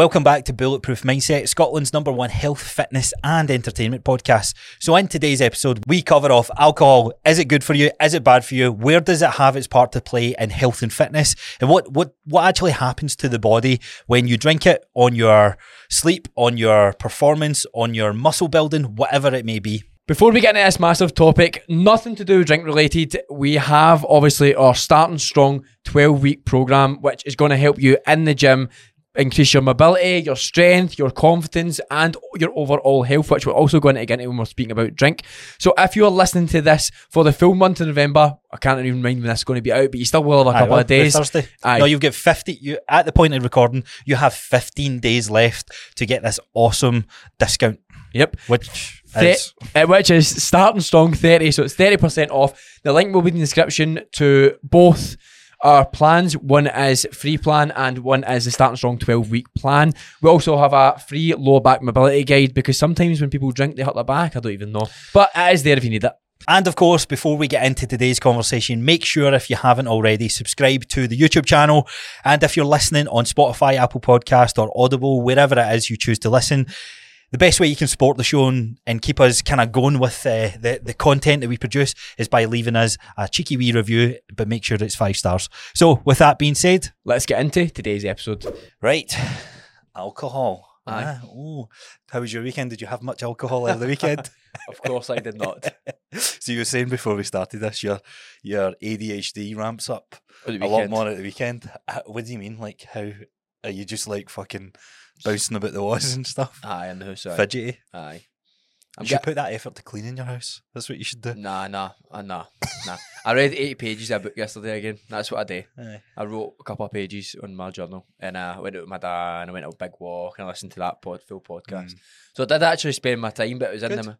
welcome back to Bulletproof Mindset, Scotland's number one health, fitness, and entertainment podcast. So, in today's episode, we cover off alcohol. Is it good for you? Is it bad for you? Where does it have its part to play in health and fitness? And what what what actually happens to the body when you drink it on your sleep, on your performance, on your muscle building, whatever it may be. Before we get into this massive topic, nothing to do with drink related, we have obviously our starting strong 12 week program, which is going to help you in the gym increase your mobility, your strength, your confidence, and your overall health, which we're also going to get into when we're speaking about drink. So if you're listening to this for the full month of November, I can't even mind when this is going to be out, but you still will have a couple Aye, of days. Thursday. Aye. No, you've got 50. You At the point of recording, you have 15 days left to get this awesome discount, Yep. which is. uh, which is starting strong 30 so it's 30% off the link will be in the description to both our plans one is free plan and one is the starting strong 12 week plan. We also have a free low back mobility guide because sometimes when people drink they hurt their back. I don't even know. But it is there if you need it. And of course, before we get into today's conversation, make sure if you haven't already, subscribe to the YouTube channel. And if you're listening on Spotify, Apple Podcast, or Audible, wherever it is you choose to listen, the best way you can support the show and, and keep us kind of going with uh, the, the content that we produce is by leaving us a cheeky wee review, but make sure it's five stars. So, with that being said, let's get into today's episode right, alcohol. Aye. Ah, ooh. How was your weekend? Did you have much alcohol over the weekend? of course i did not so you were saying before we started this, your your ADHD ramps up a lot more at the weekend. Uh, What do you mean? Like how are you just like fucking bouncing about the walls and stuff? aye in the house aye, Fidgety. aye. You I'm should get- put that effort to cleaning your house. That's what you should do. Nah, nah, uh, nah, nah. I read 80 pages of a book yesterday again. That's what I do. Aye. I wrote a couple of pages on my journal and I went out with my dad and I went on a big walk and I listened to that pod, full podcast. So I did actually spend my time, but it was in Mm. Good. them.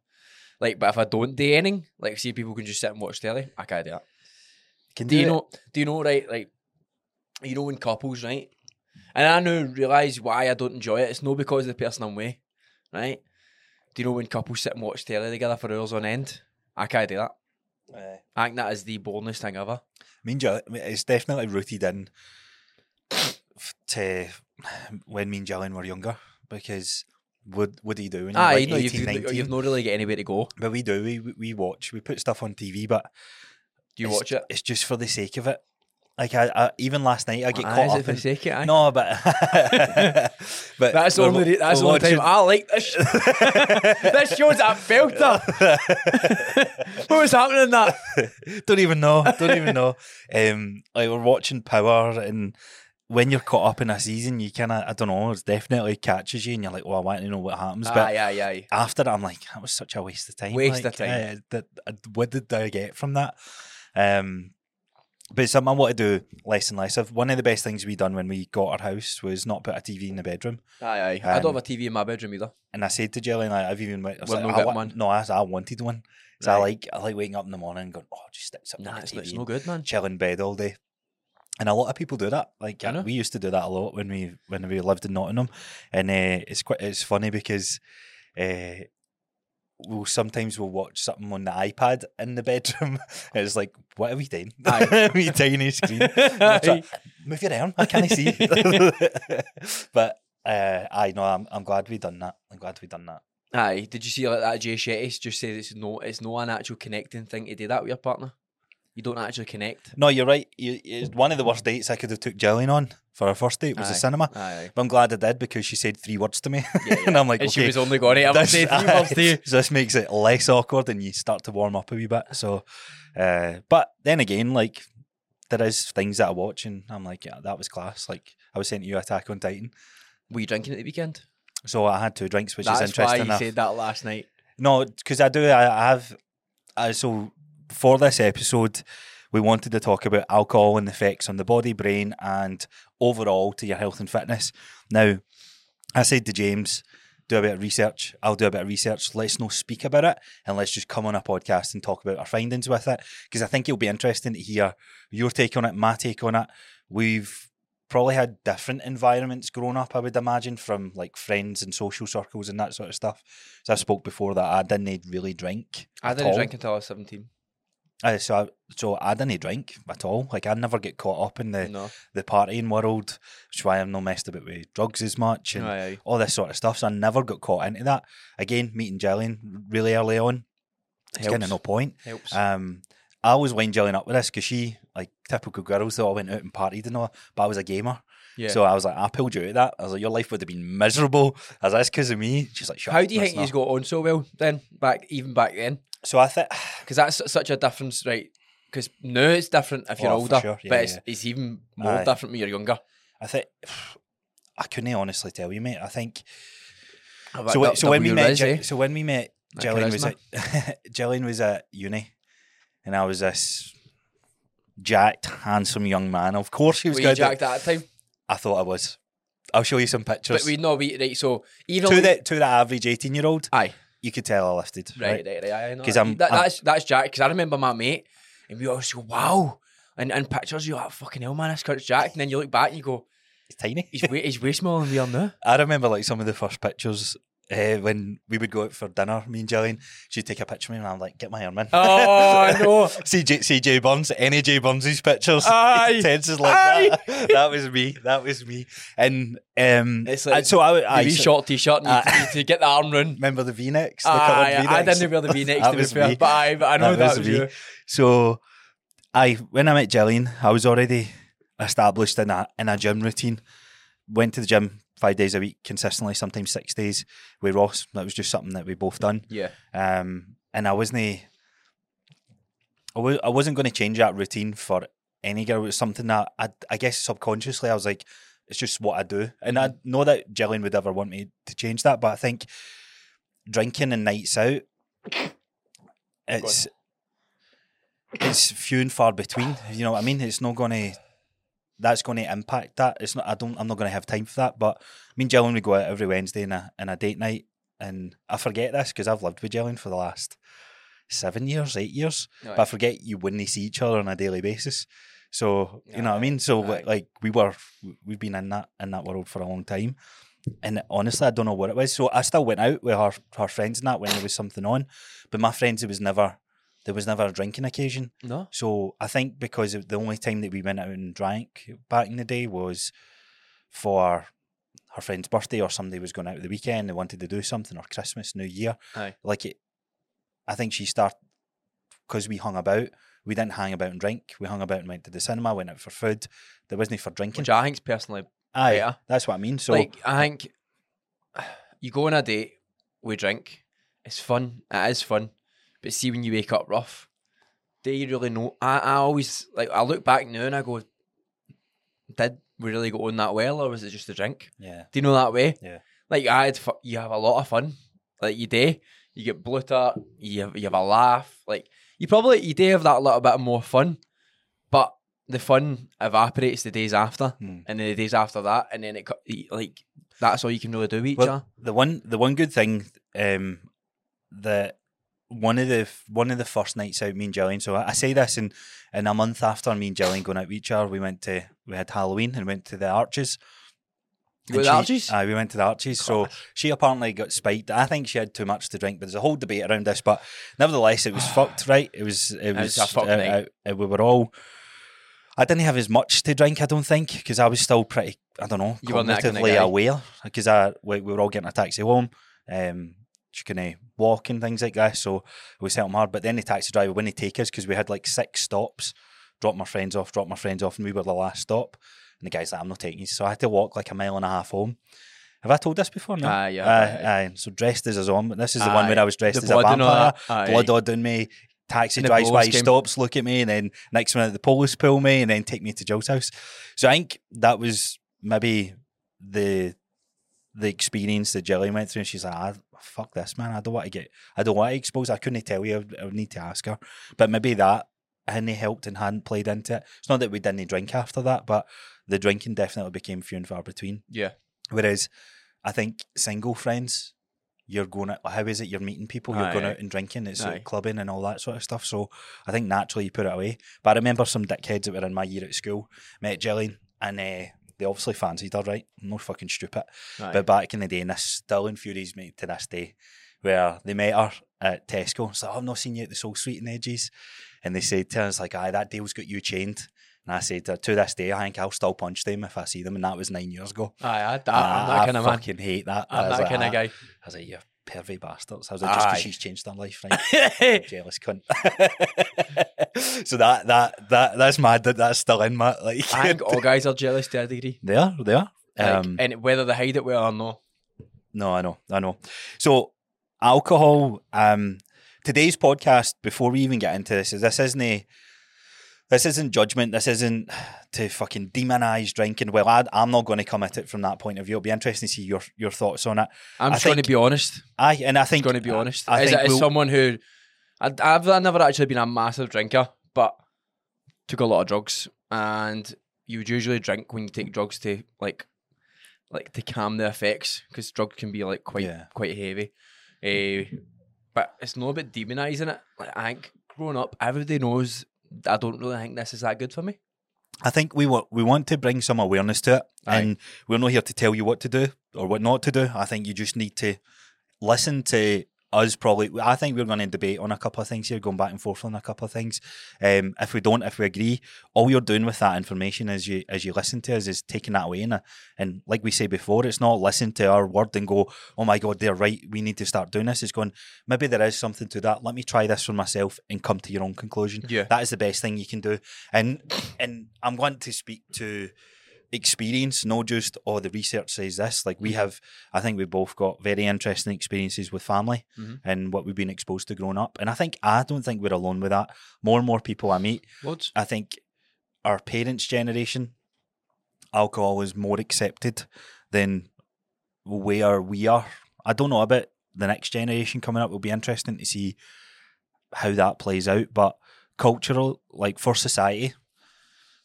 Like, but if I don't do anything, like, see, people can just sit and watch telly, I can't do that. Can Do you it. know? Do you know? Right, like, you know, when couples, right? And I now realize why I don't enjoy it. It's not because of the person I'm with, right? Do you know when couples sit and watch telly together for hours on end? I can't do that. Aye. I think that is the boldest thing ever. Me and Jill- I mean, it's definitely rooted in to when me and Jillian were younger because what what do you do when you're Ah, like you know, 18, you've, you've not really got anywhere to go. But we do. We we watch. We put stuff on TV, but Do you watch it? It's just for the sake of it. Like I, I even last night, I get caught up in sake it, no, but but That's the only. That's the only time I like this. this show's that filter. what was happening in that? don't even know. Don't even know. Um, like we're watching Power, and when you're caught up in a season, you kind of I don't know. It definitely catches you, and you're like, well, I want to know what happens. But Aye, aye, aye. after that, I'm like, that was such a waste of time. Waste of time. uh, that, uh, what did I get from that? Um, but it's something I want to do less and less of. One of the best things we done when we got our house was not put a TV in the bedroom. Aye, aye. I don't Um, have a TV in my bedroom either. And I said to Jelly, like, I've even went, I was like, not I one. No, I, I wanted one. So I Right. like I like waking up in the morning and going, oh, just stick something Nah, on the it's, TV it's and no good, man. chill in bed all day. And a lot of people do that. Like I know. we used to do that a lot when we when we lived in Nottingham, and uh, it's quite it's funny because uh, we'll sometimes we'll watch something on the iPad in the bedroom. it's like, what are we doing? We tiny screen. Like, Move your arm. I can't see. but uh, I know I'm I'm glad we done that. I'm glad we done that. Aye, did you see like that? Jay Shetty just said it's no, it's no an actual connecting thing to do that with your partner. You don't actually connect. No, you're right. You, one of the worst dates I could have took Jillian on for our first date was the cinema. Aye, aye. But I'm glad I did because she said three words to me, Yeah, and I'm like, and okay, she was only going to ever say three words to you. so this makes it less awkward, and you start to warm up a wee bit. So, uh, but then again, like there is things that I watch, and I'm like, yeah, that was class. Like I was saying to you, Attack on Titan. Were you drinking at the weekend? So I had two drinks, which That's is interesting why you enough. said that last night. No, because I do. I, I have. I, so for this episode, we wanted to talk about alcohol and the effects on the body, brain, and overall to your health and fitness. Now, I said to James, do a bit of research. I'll do a bit of research. Let's not speak about it, and let's just come on a podcast and talk about our findings with it. Because I think it'll be interesting to hear your take on it, my take on it. We've probably had different environments growing up, I would imagine, from like friends and social circles and that sort of stuff. So I spoke before that I didn't really drink. I didn't all. drink until I was seventeen. Uh, so, I, so I didn't drink at all. Like I never get caught up in the No. the partying world, which is why I've not messed about with drugs as much and Aye, aye. all this sort of stuff. So I never got caught into that. Again, meeting Gillian really early on, it's kind of no point. Helps. Um, I always wind Gillian up with this because she, like typical girls, they all went out and partied and all, but I was a gamer. yeah. So I was like, I pulled you out of that. I was like, your life would have been miserable. I was that's because of me. She's like, Shut How do you think he's got on so well then? Back even back then, So I think, because that's such a difference, right? Because now it's different if you're Oh, older, sure. Yeah, but it's, yeah. it's even more Aye. different when you're younger. I think, I couldn't honestly tell you, mate. I think But so. when- that- so when we met, eh? So when we met, That Gillian was at Gillian was at uni, and I was this jacked, handsome young man. Of course, he was Were you jacked at that time? I thought I was. I'll show you some pictures. But we know we right. So even to the to the average eighteen year old, aye, you could tell I lifted. right, Right. right, right. I know 'Cause that. I'm- That- I'm- that's that's Jack. Because I remember my mate, and we always go, "Wow." And, and pictures, you're like, oh, fucking hell, man, this Kurt's Jack. And then you look back and you go, It's tiny. he's way, he's way smaller than we are now. I remember like some of the first pictures uh, when we would go out for dinner. Me and Gillian, she'd take a picture of me, and I'm like, "Get my arm in." Oh, no. CJ, CJ Burns, any J Burns' pictures. Aye. Ted's is like Aye. that. That was me. That was me. And um, It's like and so I, I A wee short t-shirt and you, to get the arm round. remember the V-necks. The Aye, coloured I V-necks? didn't wear the V-necks That to be was fair, me. but I, but I know that, was, me. you. So, I when I met Gillian, I was already established in a in a gym routine. Went to the gym five days a week consistently, sometimes six days with Ross. That was just something that we both done. Yeah. Um, and I wasn't. I wa- I wasn't going to change that routine for any girl. It was something that I, I guess subconsciously I was like, it's just what I do. And I know that Gillian would ever want me to change that, but I think drinking and nights out, it's it's few and far between. You know what I mean? It's not going to. That's going to impact that. It's not. I don't. I'm not going to have time for that. But me and Gillian we go out every Wednesday in a in a date night, and I forget this because I've lived with Gillian for the last seven years, eight years. Aye. But I forget you wouldn't see each other on a daily basis. So you know what I mean. So aye. like we were, we've been in that in that world for a long time. And honestly, I don't know what it was. So I still went out with her her friends and that when there was something on. But my friends, it was never there was never a drinking occasion. No. So I think because of the only time that we went out and drank back in the day was for her friend's birthday or somebody was going out the weekend, they wanted to do something, or Christmas, New Year. Aye. Like it, I think she started because we hung about. We didn't hang about and drink. We hung about and went to the cinema, went out for food. There wasn't for drinking. Which I think's personally Aye, better. that's what I mean. So like I think you go on a date, we drink, it's fun, it is fun. But see when you wake up rough, do you really know I, I always like I look back now and I go, Did we really go on that well or was it just a drink? yeah, Do you know that way? Yeah. Like I had fu- you have a lot of fun. Like you do. You get bluter, you have you have a laugh. Like you probably you do have that little bit more fun. But the fun evaporates the days after, Hmm. and then the days after that, and then it like that's all you can really do with each Well, other. the one the one good thing um that one of the one of the first nights out me and Gillian so I, I say this in in a month after me and Gillian going out with each other we went to we had Halloween and went to the Arches And she- Arches? Aye, we went to the Arches. So she apparently got spiked. I think she had too much to drink, but there's a whole debate around this. But nevertheless, it was fucked, right? It was. It was it was. uh, night. uh, we were all. I didn't have as much to drink. I don't think because I was still pretty. I don't know. You cognitively aware because I we, we were all getting a taxi home. Um, she can walk and things like that. So we set them hard. But then the taxi driver wouldn't take us because we had like six stops. Drop my friends off. Drop my friends off, and we were the last stop. And the guy's like, "I'm not taking you." So I had to walk like a mile and a half home. Have I told this before? No. Aye, yeah, Aye, aye. aye. So dressed as a zombie. This is the one where I was dressed The as a blood all vampire. Blood on me. Taxi drives by, came. stops, look at me, and then next minute the police pull me and then take me to Joe's house. So I think that was maybe the the experience that Jillian went through. And she's like, ah, "Fuck this, man! I don't want to get, I don't want to expose." I couldn't tell you. I would, need to ask her, but maybe that hadn't helped and hadn't played into it. It's not that we didn't drink after that, but the drinking definitely became few and far between. Yeah. Whereas I think single friends, you're going out, how is it you're meeting people, you're Aye, going aye. out and drinking, it's Aye. clubbing and all that sort of stuff. So I think naturally you put it away. But I remember some dickheads that were in my year at school, met Gillian, and uh, they obviously fancied her, right? No fucking stupid. Aye. But back in the day, and this still infuriates me to this day, where they met her at Tesco. So I've not seen you at the Soul Sweet and Edges. And they said to us, like, aye, that deal's got you chained. And I said, to this day, I think I'll still punch them if I see them. And that was nine years ago. Aye, I, I, And I'm I, that kind of man. fucking hate that. I I'm that like, kind of "Ah." guy. I was like, you pervy bastards. I was like, just because she's changed her life, right? Jealous cunt. so that that that that's mad that that's still in my like. I think all guys are jealous to a degree. they are, they are. Like, Um, and whether they hide it well or not. No, I know, I know. So, alcohol. Um, today's podcast, before we even get into this, is this isn't a, this isn't judgment. This isn't to fucking demonize drinking. Well, I, I'm not going to come at it from that point of view. It'll be interesting to see your your thoughts on it. I'm I just going to be honest. I and I think going to be honest. I, as, think as we'll- someone who, I, I've never actually been a massive drinker, but took a lot of drugs, and you would usually drink when you take drugs to like, like to calm the effects because drugs can be like quite Yeah. quite heavy. Eh, but it's not about demonizing it. Like I think growing up, everybody knows. I don't really think this is that good for me. I think we want we want to bring some awareness to it, Aye. and we're not here to tell you what to do or what not to do. I think you just need to listen to us. Probably, I think we're going to debate on a couple of things here, going back and forth on a couple of things. Um, if we don't, if we agree, all you're doing with that information as you as you listen to us is taking that away, and and like we say before, it's not listen to our word and go, oh my god, they're right. We need to start doing this. It's going maybe there is something to that. Let me try this for myself and come to your own conclusion. Yeah. that is the best thing you can do. And and I'm going to speak to experience, not just oh the research says this. Like we have, I think we've both got very interesting experiences with family Mhm. and what we've been exposed to growing up. And I think I don't think we're alone with that. More and more people I meet. I think our parents' generation, alcohol is more accepted than where we are. I don't know about the next generation coming up. It'll be interesting to see how that plays out. But cultural, like for society,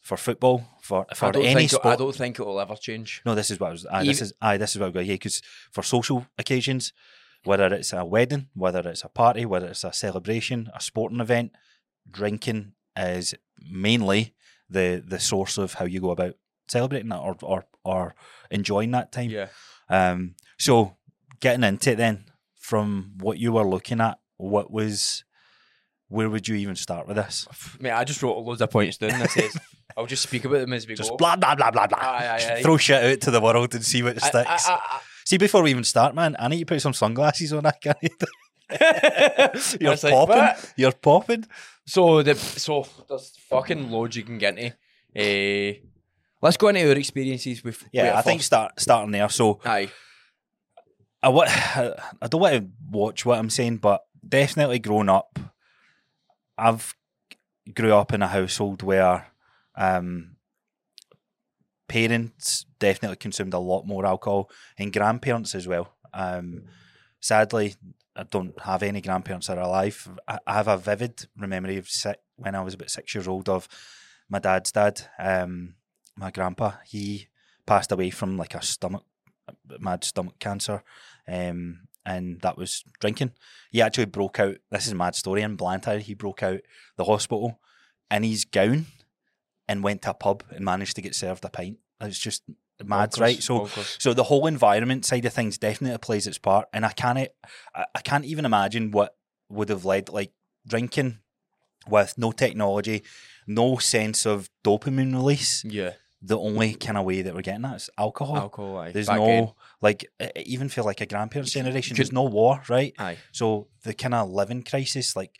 for football, for for any it- sport. I don't think it will ever change. No, this is what I was. Aye, this is aye, this is what I got. Yeah, because for social occasions, whether it's a wedding, whether it's a party, whether it's a celebration, a sporting event, drinking is mainly the the source of how you go about celebrating that or or, or enjoying that time. Yeah. Um. So getting into it then, from what you were looking at, what was, where would you even start with this? Mate, I just wrote loads of points down. This says I'll just speak about them as we Just go. blah blah blah blah blah. Aye, aye, aye. Throw shit out to the world and see what sticks. See, before we even start, man, I need to put some sunglasses on. I can't. You're like, popping. "What?" You're popping. So the so there's fucking loads you can get into. Eh, let's go into our experiences with. Yeah, with I think first. start starting there. So Aye. I wa- I don't want to watch what I'm saying, but definitely growing up, I've grew up in a household where um, parents definitely consumed a lot more alcohol and grandparents as well. Um, sadly, I don't have any grandparents that are alive. I, have a vivid memory of si- when I was about six years old of my dad's dad, um, my grandpa. He passed away from like a stomach, mad stomach cancer, um, and that was drinking. He actually broke out. This is a mad story in Blantyre. He broke out the hospital in his gown and went to a pub and managed to get served a pint. It's just mad, Bonkers, right? So so the whole environment side of things definitely plays its part, and I can't, I, I can't even imagine what would have led like drinking with no technology, no sense of dopamine release. yeah, The only kind of way that we're getting that is alcohol. alcohol. Aye. There's Back no like even feel like a grandparents generation. There's no war, right? Aye. So the kind of living crisis, like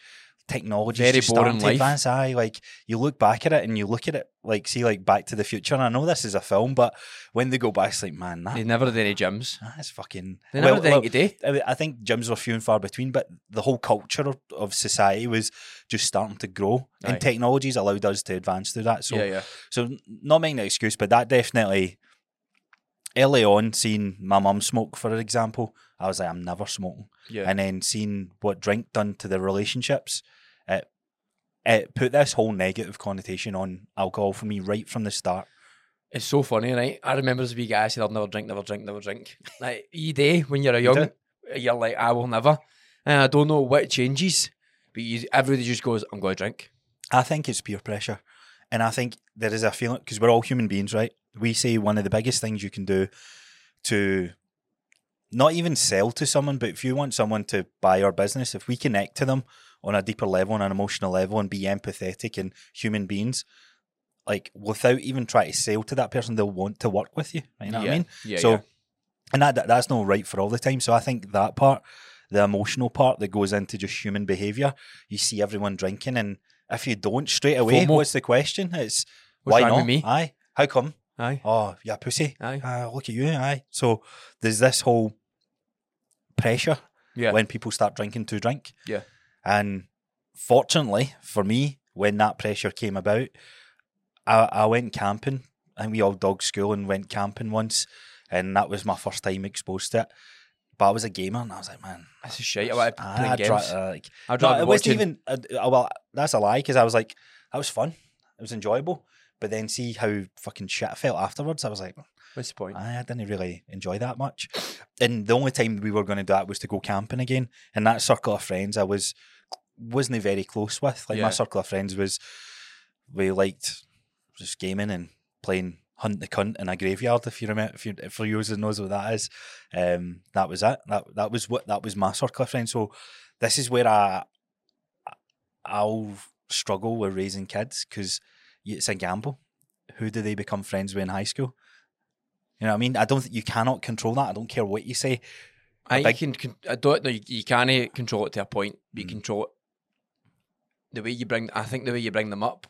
technology, Very just boring life. advance. Aye, like you look back at it and you look at it like see like Back to the Future. And I know this is a film, but when they go back, it's like man, that They never did any gyms. Ah, that's fucking. They never well, did well, today. I think gyms were few and far between, but the whole culture of, of society was just starting to grow, Aye. and technologies allowed us to advance through that. So, yeah, yeah. so not making an excuse, but that definitely early on, seeing my mum smoke, for example, I was like, I'm never smoking, Yeah. and then seeing what drink done to the relationships, it put this whole negative connotation on alcohol for me right from the start. It's so funny, right? I remember as a wee guy, I said, I'll never drink, never drink, never drink. Like, e day when you're a young, you're like, I will never. And I don't know what changes, but you, everybody just goes, I'm going to drink. I think it's peer pressure. And I think there is a feeling, because we're all human beings, right? We say one of the biggest things you can do to not even sell to someone, but if you want someone to buy your business, if we connect to them on a deeper level, on an emotional level, and be empathetic and human beings, like without even trying to sell to that person, they'll want to work with you. You know yeah. what I mean? Yeah. so, yeah. and that, that that's not right for all the time. So I think that part, the emotional part that goes into just human behavior, you see everyone drinking, and if you don't straight away, FOMO. what's the question? It's What's why not? me? Aye, how come? Aye. Oh, yeah, pussy. Aye. Uh, look at you. Aye. So there's this whole pressure Yeah. when people start drinking to drink. Yeah. And fortunately for me, when that pressure came about, I, I went camping and we all dog school and went camping once. And that was my first time exposed to it. But I was a gamer and I was like, man, That's a shit. I I, I'd games. try- uh, like, I'd no, it wasn't even, uh, well, that's a lie because I was like, that was fun. It was enjoyable. But then see how fucking shit I felt afterwards. I was like, What's the point? I didn't really enjoy that much. And the only time we were going to do that was to go camping again. And that circle of friends I was wasn't very close with. Like Yeah. my circle of friends was we liked just gaming and playing hunt the cunt in a graveyard. If you remember, if you for you who knows what that is, um, that was it. That that was what that was my circle of friends. So this is where I I'll struggle with raising kids because it's a gamble. Who do they become friends with in high school? You know what I mean? I don't think you cannot control that. I don't care what you say. I big- you can. I don't know. You, you can't control it to a point. But you Mm. control it. The way you bring, I think the way you bring them up,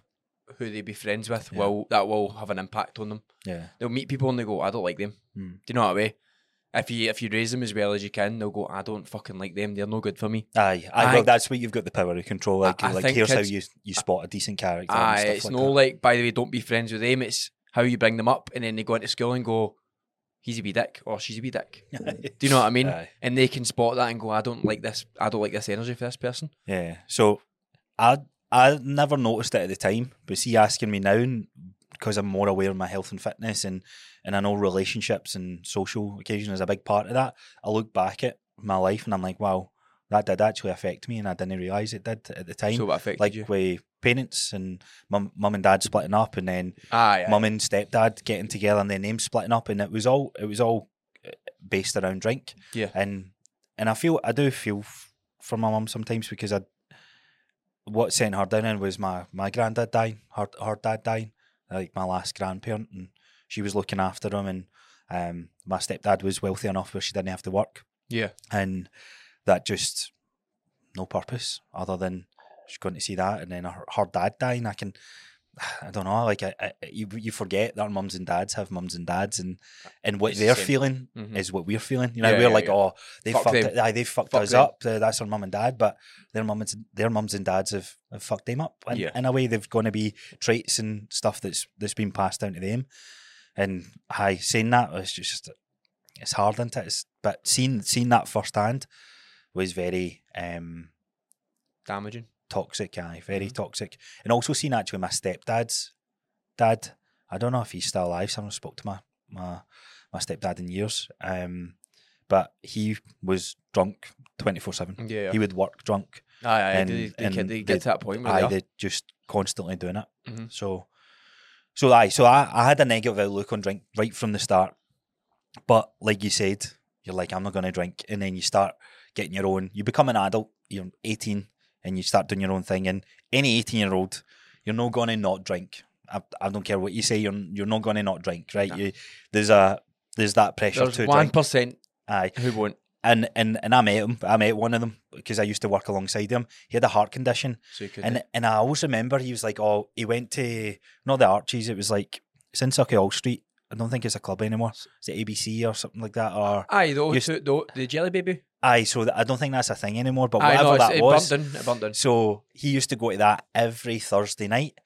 who they be friends with, Yeah. will that will have an impact on them. Yeah. They'll meet people and they go, "I don't like them." Mm. Do you know what I mean? If you if you raise them as well as you can, they'll go, "I don't fucking like them. They're no good for me." Aye, I well, that's where you've got the power to control. Like, I like here's how you you spot a decent character. and Aye, stuff it's like no that. like by the way, don't be friends with them. It's how you bring them up, and then they go into school and go, "He's a wee dick" or "She's a wee dick." Do you know what I mean? Aye. And they can spot that and go, "I don't like this. I don't like this energy for this person." Yeah. So I I never noticed it at the time, but see, asking me now because I'm more aware of my health and fitness, and and I know relationships and social occasion is a big part of that. I look back at my life and I'm like, wow, that did actually affect me, and I didn't realize it did at the time. So what affected like you? with parents and mum, mum and dad splitting up, and then Aye, aye. mum and stepdad getting together, and then them splitting up, and it was all it was all uh, based around drink. Yeah. and and I feel I do feel f- for my mum sometimes because I what sent her down in was my my granddad dying, her her dad dying, like my last grandparent, and she was looking after him, and um, my stepdad was wealthy enough where she didn't have to work, Yeah. and that just no purpose other than she's going to see that, and then her, her dad dying. I can, I don't know, like I, I, you you forget that our mums and dads have mums and dads, and and what It's they're same. feeling Mhm. is what we're feeling. You know, Yeah, we're yeah, like, yeah. oh, they Fuck fucked it, aye, they fucked Fuck us them. up. Uh, that's our mum and dad, but their mums, their mums and dads have, have fucked them up. And Yeah. in a way, they've going to be traits and stuff that's that's been passed down to them. And hi, saying that it's just it's hard, isn't it? It's, but seeing seeing that firsthand was very um, Damaging. Toxic. Aye, very Mhm. toxic. And also seeing actually my stepdad's dad. I don't know if he's still alive. i've never spoke to my my my stepdad in years. Um, but he was drunk twenty four seven. Yeah. He would work drunk. aye, aye. and- they, they, and get, they get to that point where Aye, they just constantly doing it. Mhm. So, so aye, so I, I had a negative outlook on drink right from the start. But like you said, you're like, I'm not going to drink, and then you start getting your own. You become an adult. You're 18, and you start doing your own thing. And any 18 year old, you're not going to not drink. I, I don't care what you say. You're you're not going to not drink, right? No. You, there's a there's that pressure There's to one drink. percent Aye, who won't. and and and I met him. I met one of them because I used to work alongside him. He had a heart condition, So and and I always remember he was like, oh, he went to not the Arches. It was like it's in Sauchie Street. I don't think it's a club anymore. Is it ABC or something like that? Or aye, the, used- the, the, the jelly baby. Aye, so th- I don't think that's a thing anymore. But Aye, whatever that it was, burnt down. It burnt down. so he used to go to that every Thursday night.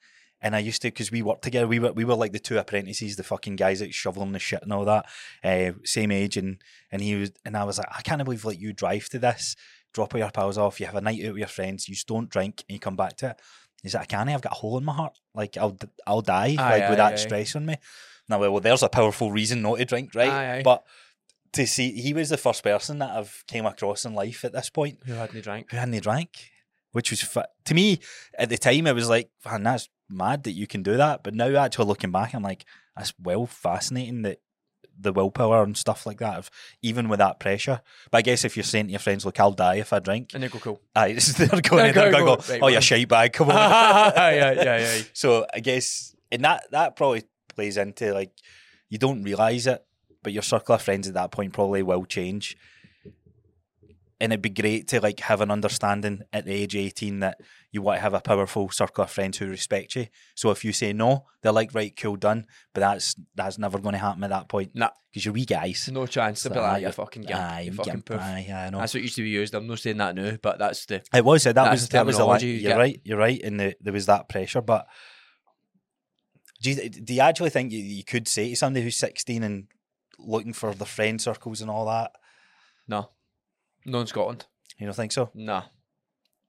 And I used to, because we worked together, we were we were like the two apprentices, the fucking guys that shoveling the shit and all that, uh, same age, and and he was, and I was like, I can't believe like you drive to this, drop all your pals off, you have a night out with your friends, you just don't drink, and you come back to it. He's like, I can't, I've got a hole in my heart, like I'll I'll die, Aye, like with that aye. stress on me. Now, well, there's a powerful reason not to drink, right? Aye, aye. But to see, he was the first person that I've came across in life at this point Who hadn't drank? who hadn't he drank, which was fa- to me at the time. It was like, man, that's mad that you can do that. But now, actually looking back, I'm like, that's well fascinating that the willpower and stuff like that. Of even with that pressure, but I guess if you're saying to your friends, "Look, I'll die if I drink," And they go cool. aye, they're going, They're they're going go, go, right, "Oh, you well." shite bag, come on." yeah, yeah, yeah. So I guess and that that probably plays into like you don't realize it, but your circle of friends at that point probably will change. And it'd be great to like have an understanding at the age of eighteen that you want to have a powerful circle of friends who respect you. So if you say no, they're like, right, cool, done. But that's that's never going to happen at that point. Nah. because you're wee guys. No chance. They'll be like, ah, aye, you fucking gimp. Aye, you fucking poof. aye, I know. That's what used to be used. I'm not saying that now, but that's the. It was that That's was the that was the line. terminology you You're get. right. You're right. And the, there was that pressure. But do you, do you actually think you, you could say to somebody who's 16 and looking for the friend circles and all that? No. No in Scotland. You don't think so? Nah.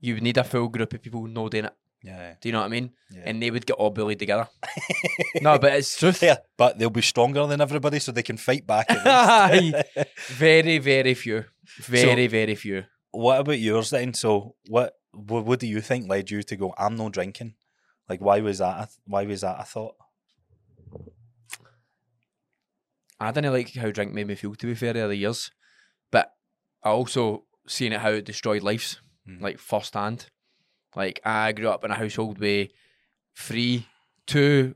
You would need a full group of people no doing it. Yeah. Do you know what I mean? yeah. And they would get all bullied together. no, but it's truth. yeah, but they'll be stronger than everybody, so they can fight back. Very, very few. Very, very few. what about yours then? So, what, what what do you think led you to go? I'm no drinking. Like, why was that? a Why was that a thought? I didn't like how drink made me feel, to be fair, over the years. But I also seen it how it destroyed lives, Mm. like firsthand. Like I grew up in a household with three, two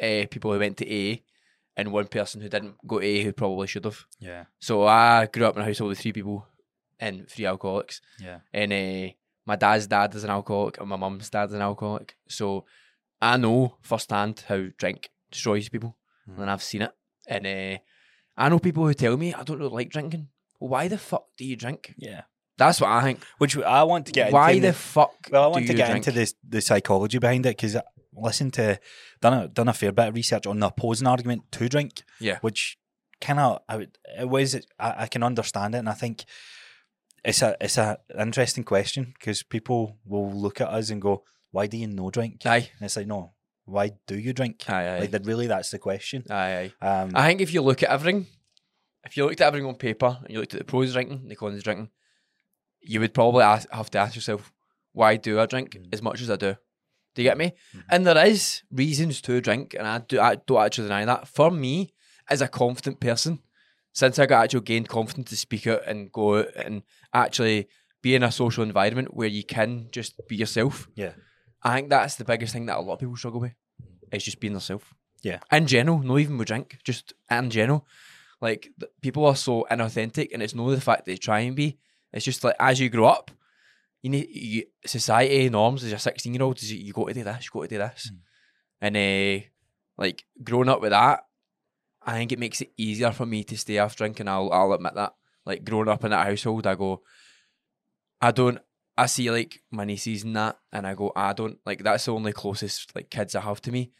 uh, people who went to A, and one person who didn't go to A who probably should have. Yeah, So I grew up in a household with three people and three alcoholics. yeah, And uh, my dad's dad is an alcoholic, and my mum's dad's an alcoholic. So I know firsthand how drink destroys people, Mm. and I've seen it. And uh, I know people who tell me I don't really like drinking. Well, why the fuck do you drink? yeah. That's what I think. Which I want to get. why into the fuck? Well, I want to get drink? into the the psychology behind it because listen to done a done a fair bit of research on the opposing argument to drink. Yeah. which kind of I would it was I, I can understand it, and I think it's a it's a interesting question because people will look at us and go, "Why do you no drink?" Aye, And it's like, no, why do you drink? aye, aye. Like that, really, that's the question. aye, aye. Um, I think if you look at everything, if you looked at everything on paper and you looked at the pros drinking, the cons of drinking, you would probably ask, have to ask yourself, why do I drink Mm. as much as I do? Do you get me? Mhm. And there is reasons to drink, and I do I don't actually deny that. For me, as a confident person, since I got actually gained confidence to speak out and go out and actually be in a social environment where you can just be yourself, yeah, I think that's the biggest thing that a lot of people struggle with. Is just being themselves. Yeah. In general, not even with drink, just in general. Like people are so inauthentic, and it's not the fact they try and be. It's just like as you grow up, you need you, society norms as a sixteen year old is you, you got to do this, you got to do this, Mm. and uh, like growing up with that, I think it makes it easier for me to stay off drinking. I'll I'll admit that. Like growing up in that household, I go, I don't. I see like my nieces and that, and I go, I don't like. That's the only closest like kids I have to me,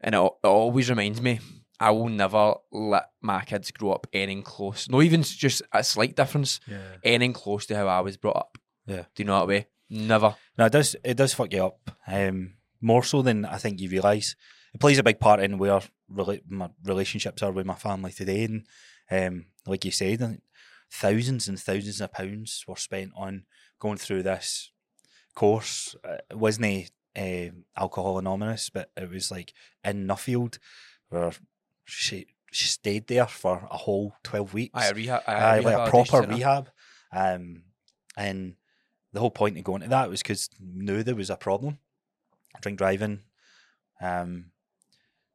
and it, it always reminds me. I will never let my kids grow up anything close. Not even just a slight difference, yeah. anything close to how I was brought up. Yeah. Do you know that way? Never. No, it does. It does fuck you up. Um, more so than I think you realise. It plays a big part in where rela- my relationships are with my family today, and um, like you said, thousands and thousands of pounds were spent on going through this course. Uh, It wasn't uh, Alcohol Anonymous, but it was like in Nuffield, where she she stayed there for a whole twelve weeks. I rehab. Aye, like a proper rehab. Um, and the whole point of going to that was because knew there was a problem. Drink driving, um,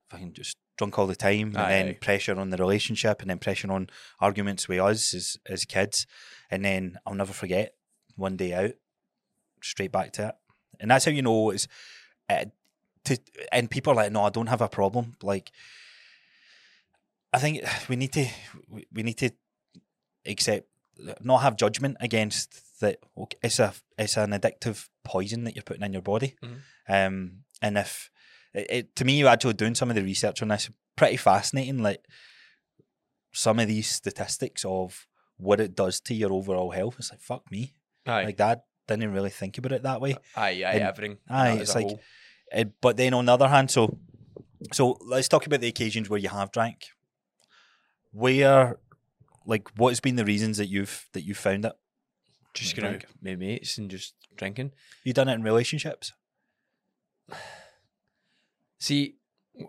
fucking just drunk all the time, and Aye, then aye. pressure on the relationship, and then pressure on arguments with us as as kids, and then I'll never forget one day out, straight back to it, and that's how you know it's. Uh, to, and people are like, no, I don't have a problem. Like, I think we need to we, need to accept not have judgment against that okay, it's a it's an addictive poison that you're putting in your body Mhm. um and if it, it, to me you're actually doing some of the research on this pretty fascinating like some of these statistics of what it does to your overall health it's like fuck me Aye. like that didn't really think about it that way aye, aye, and- everything. aye, it's like- uh, but then on the other hand, so so let's talk about the occasions where you have drank. Where, like, what's been the reasons that you've that you've found it? just like going out with mates and just drinking. You done it in relationships? See,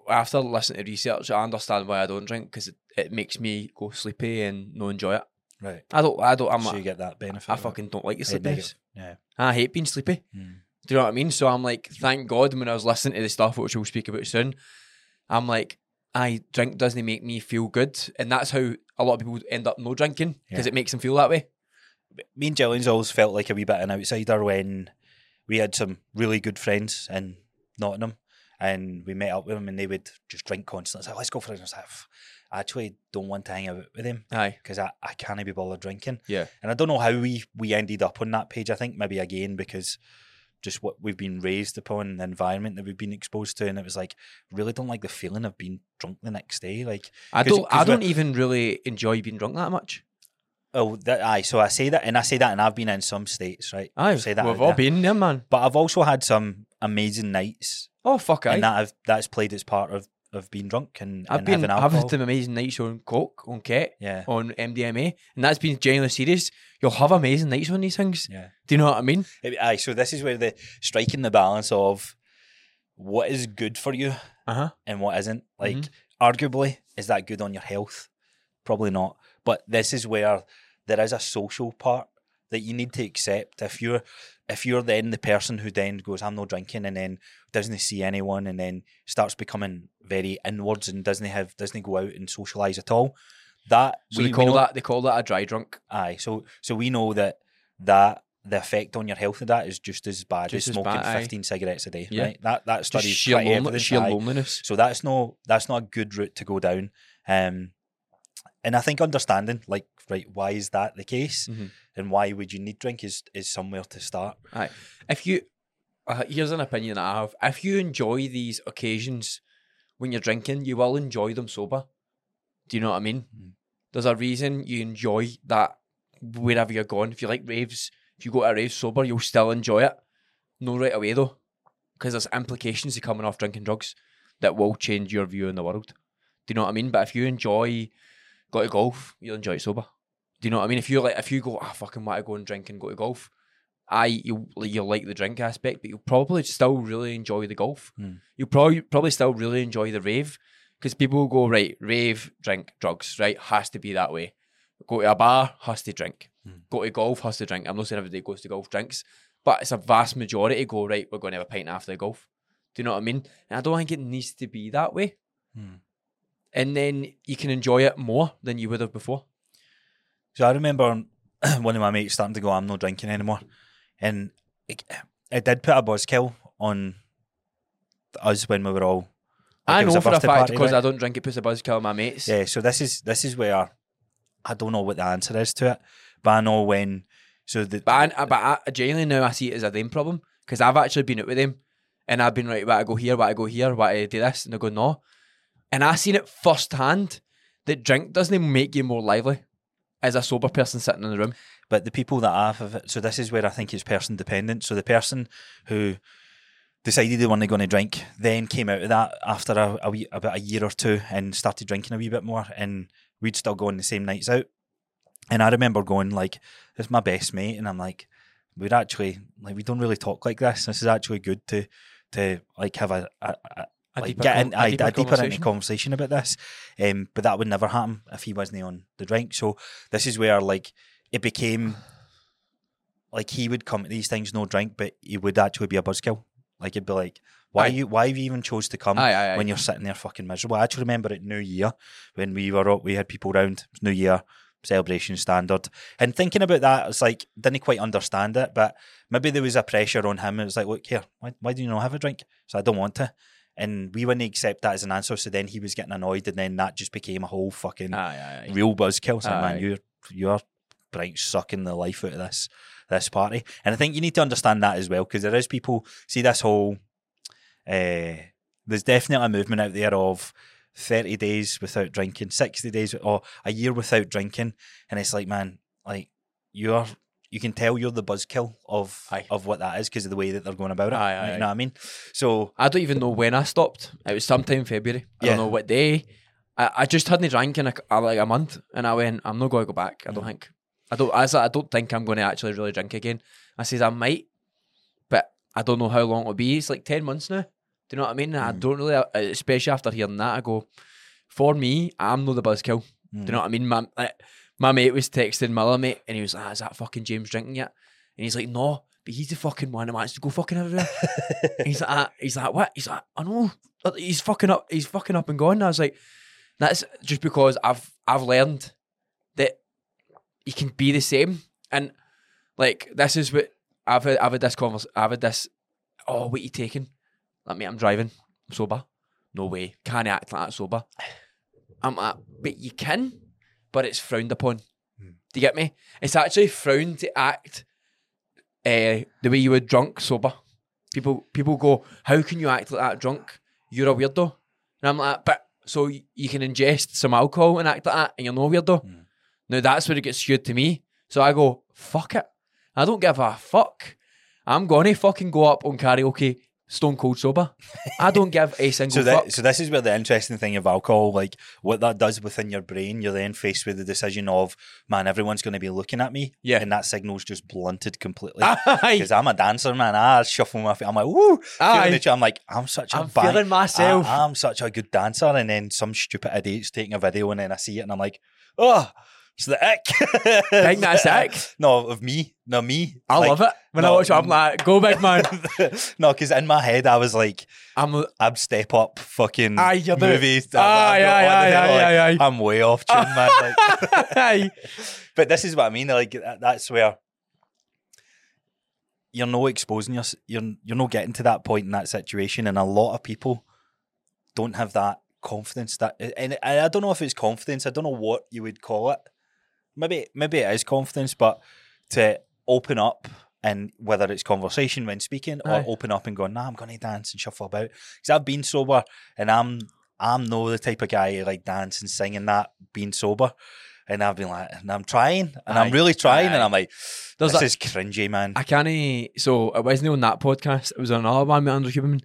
after listening to research, I understand why I don't drink because it, it makes me go sleepy and not enjoy it. Right. I don't. I don't. I'm. so you get that benefit. I fucking don't like the Yeah, sleepiness. negative. I hate being sleepy. Mm. Do you know what I mean? So I'm like, thank God when I was listening to the stuff which we'll speak about soon, I'm like, I drink doesn't make me feel good, and that's how a lot of people end up no drinking because Yeah. it makes them feel that way. me and Gillian's always felt like a wee bit of an outsider when we had some really good friends in Nottingham and we met up with them and they would just drink constantly. It's like, let's go for it. And I was like, "F- I actually don't want to hang out with him. Aye, because I, I can't be bothered drinking. yeah, And I don't know how we, we ended up on that page. I think maybe again because just what we've been raised upon, the environment that we've been exposed to. And it was like, really don't like the feeling of being drunk the next day. Like, I 'Cause- don't. I don't even really enjoy being drunk that much. oh, that, aye. So I say that, and I say that, and I've been in some states, right? Aye, say that we've all there. been there, man. But I've also had some amazing nights, Oh fuck, aye. and that I've, that's played as part of, of being drunk and, I've and been having I've had some amazing nights on coke, on ket, yeah, on MDMA, and that's been genuinely serious. You'll have amazing nights on these things. yeah. Do you know what I mean? Aye, so this is where the striking the balance of what is good for you Uh huh. and what isn't. Like, Mhm. arguably, is that good on your health? Probably not. But this is where there is a social part that you need to accept. If you're, if you're then the person who then goes, "I'm not drinking," and then doesn't see anyone, and then starts becoming very inwards and doesn't have doesn't go out and socialize at all. That So we- they call know- that they call that a dry drunk. Aye, so so we know that that the effect on your health of that is just as bad Just as as smoking bad, aye. fifteen cigarettes a day. Yeah. Right? That that study sheer, lonely, sheer aye. loneliness. So that's no that's not a good route to go down. Um, and I think understanding like right, why is that the case, Mhm. and why would you need drink is is somewhere to start. Aye. If you, uh, here's an opinion that I have. If you enjoy these occasions when you're drinking, you will enjoy them sober. Do you know what I mean? Mm. There's a reason you enjoy that wherever you're going. If you like raves, if you go to a rave sober, you'll still enjoy it. No right away though, because there's implications to coming off drinking drugs that will change your view in the world. Do you know what I mean? But if you enjoy go to golf, you'll enjoy it sober. Do you know what I mean? If you like, if you go, I fucking want to go and drink and go to golf, I you you like the drink aspect, but you'll probably still really enjoy the golf. Hmm. You'll probably probably still really enjoy the rave because people will go right rave, drink, drugs, right has to be that way. Go to a bar, has to drink. Hmm. Go to golf, has to drink. I'm not saying everybody goes to golf drinks, but it's a vast majority go right. We're going to have a pint after the golf. Do you know what I mean? And I don't think it needs to be that way. Hmm. And then you can enjoy it more than you would have before. So I remember one of my mates starting to go, "I'm not drinking anymore," and it, it did put a buzzkill on us when we were all. like, I know for a fact because right? I don't drink it puts a buzzkill on my mates. Yeah, so this is this is where I don't know what the answer is to it, but I know when. So the But I, but I, genuinely now I see it as a them problem because I've actually been out with them and I've been right, why I go here, why I go here, why I do this, and they go no, and I seen it firsthand that drink doesn't make you more lively as a sober person sitting in the room. but the people that have of it. So this is where I think it's person dependent. So the person who decided they weren't going to drink then came out of that after a, a wee, about a year or two and started drinking a wee bit more, and we'd still go on the same nights out. And I remember going like, "This is my best mate," and I'm like, "We're actually like we don't really talk like this. This is actually good to to like have a, a, a A like deeper get in, a aye, deeper a deeper into conversation. conversation about this. Um, but that would never happen if he wasn't on the drink. So this is where like it became like he would come to these things no drink, but he would actually be a buzzkill. Like it'd be like, why Aye. you why have you even chose to come Aye, aye, when you're sitting there fucking miserable? I actually remember at New Year when we were up, we had people round. It was New Year celebration standard, and thinking about that, it's like didn't quite understand it, but maybe there was a pressure on him. It was like, look here, why, why do you not have a drink? So I don't want to. And we wouldn't accept that as an answer. So then he was getting annoyed, and then that just became a whole fucking Aye, aye, aye. real buzzkill. So man, you're you're bright sucking the life out of this this party. And I think you need to understand that as well because there is people see this whole. Uh, there's definitely a movement out there of thirty days without drinking, sixty days or a year without drinking, and it's like man, like you're. You can tell you're the buzzkill of Aye. of what that is because of the way that they're going about it. Aye, aye, you know what I mean? So I don't even know when I stopped. It was sometime in February. I Yeah. don't know what day. I, I just hadn't drank in a, like a month, and I went, I'm not going to go back. I don't Mm. think. I don't. As I don't think I'm going to actually really drink again. I says I might, but I don't know how long it'll be. It's like ten months now. Do you know what I mean? I Mm. don't really, uh, especially after hearing that, I go, for me, I'm not the buzzkill. Do Mm. you know what I mean? My, like, my mate was texting Miller, mate, and he was like, ah, is that fucking James drinking yet? And he's like, no, but he's the fucking one that wants to go fucking everywhere. He's like, ah, he's like, what? He's like, I know. He's fucking up. He's fucking up and gone. And I was like, that's just because I've I've learned that you can be the same. And like this is what I've had, I've had this conversation. I've had this. Oh, what are you taking? Like me, I'm driving. I'm sober. No way. Can't act like that sober. I'm like, but you can, but it's frowned upon. Hmm. Do you get me? It's actually frowned to act uh, the way you were drunk sober. People people go, how can you act like that drunk? You're a weirdo. And I'm like, but so you can ingest some alcohol and act like that, and you're no weirdo. Hmm. Now that's where it gets skewed to me. So I go, fuck it. I don't give a fuck. I'm gonna fucking go up on karaoke stone cold sober. I don't give a single So fuck. so this is where the interesting thing of alcohol, like what that does within your brain, you're then faced with the decision of, man, everyone's going to be looking at me, Yeah. and that signal's just blunted completely. Because I'm a dancer, man. I shuffle my feet. I'm like, woo. Aye. Feeling the I'm like, I'm such a I'm bang- feeling myself. I, am such a good dancer, and then some stupid idiot's taking a video, and then I see it, and I'm like, oh, it's the ick. Think that's ick? No, of me, no me. I Like, love it. When I watch it, I'm like, go big man. no, because in my head I was like, I'm I'm step up fucking Aye, you're movies. Aye, aye, aye, aye, aye, aye. I'm way off tune, man. Like, but this is what I mean. Like that- that's where you're no exposing your you're you're not getting to that point in that situation, and a lot of people don't have that confidence. That and I don't know if it's confidence. I don't know what you would call it. Maybe maybe it is confidence, but to open up and whether it's conversation when speaking or Aye. open up and go, nah, I'm going to dance and shuffle about. Because I've been sober and I'm I'm no the type of guy who like dance and sing and that being sober. And I've been like, and I'm trying, and I'm really trying, Aye. and I'm like, There's this a- is cringy, man. I can't. So it wasn't on that podcast. It was on another one with Andrew Huberman,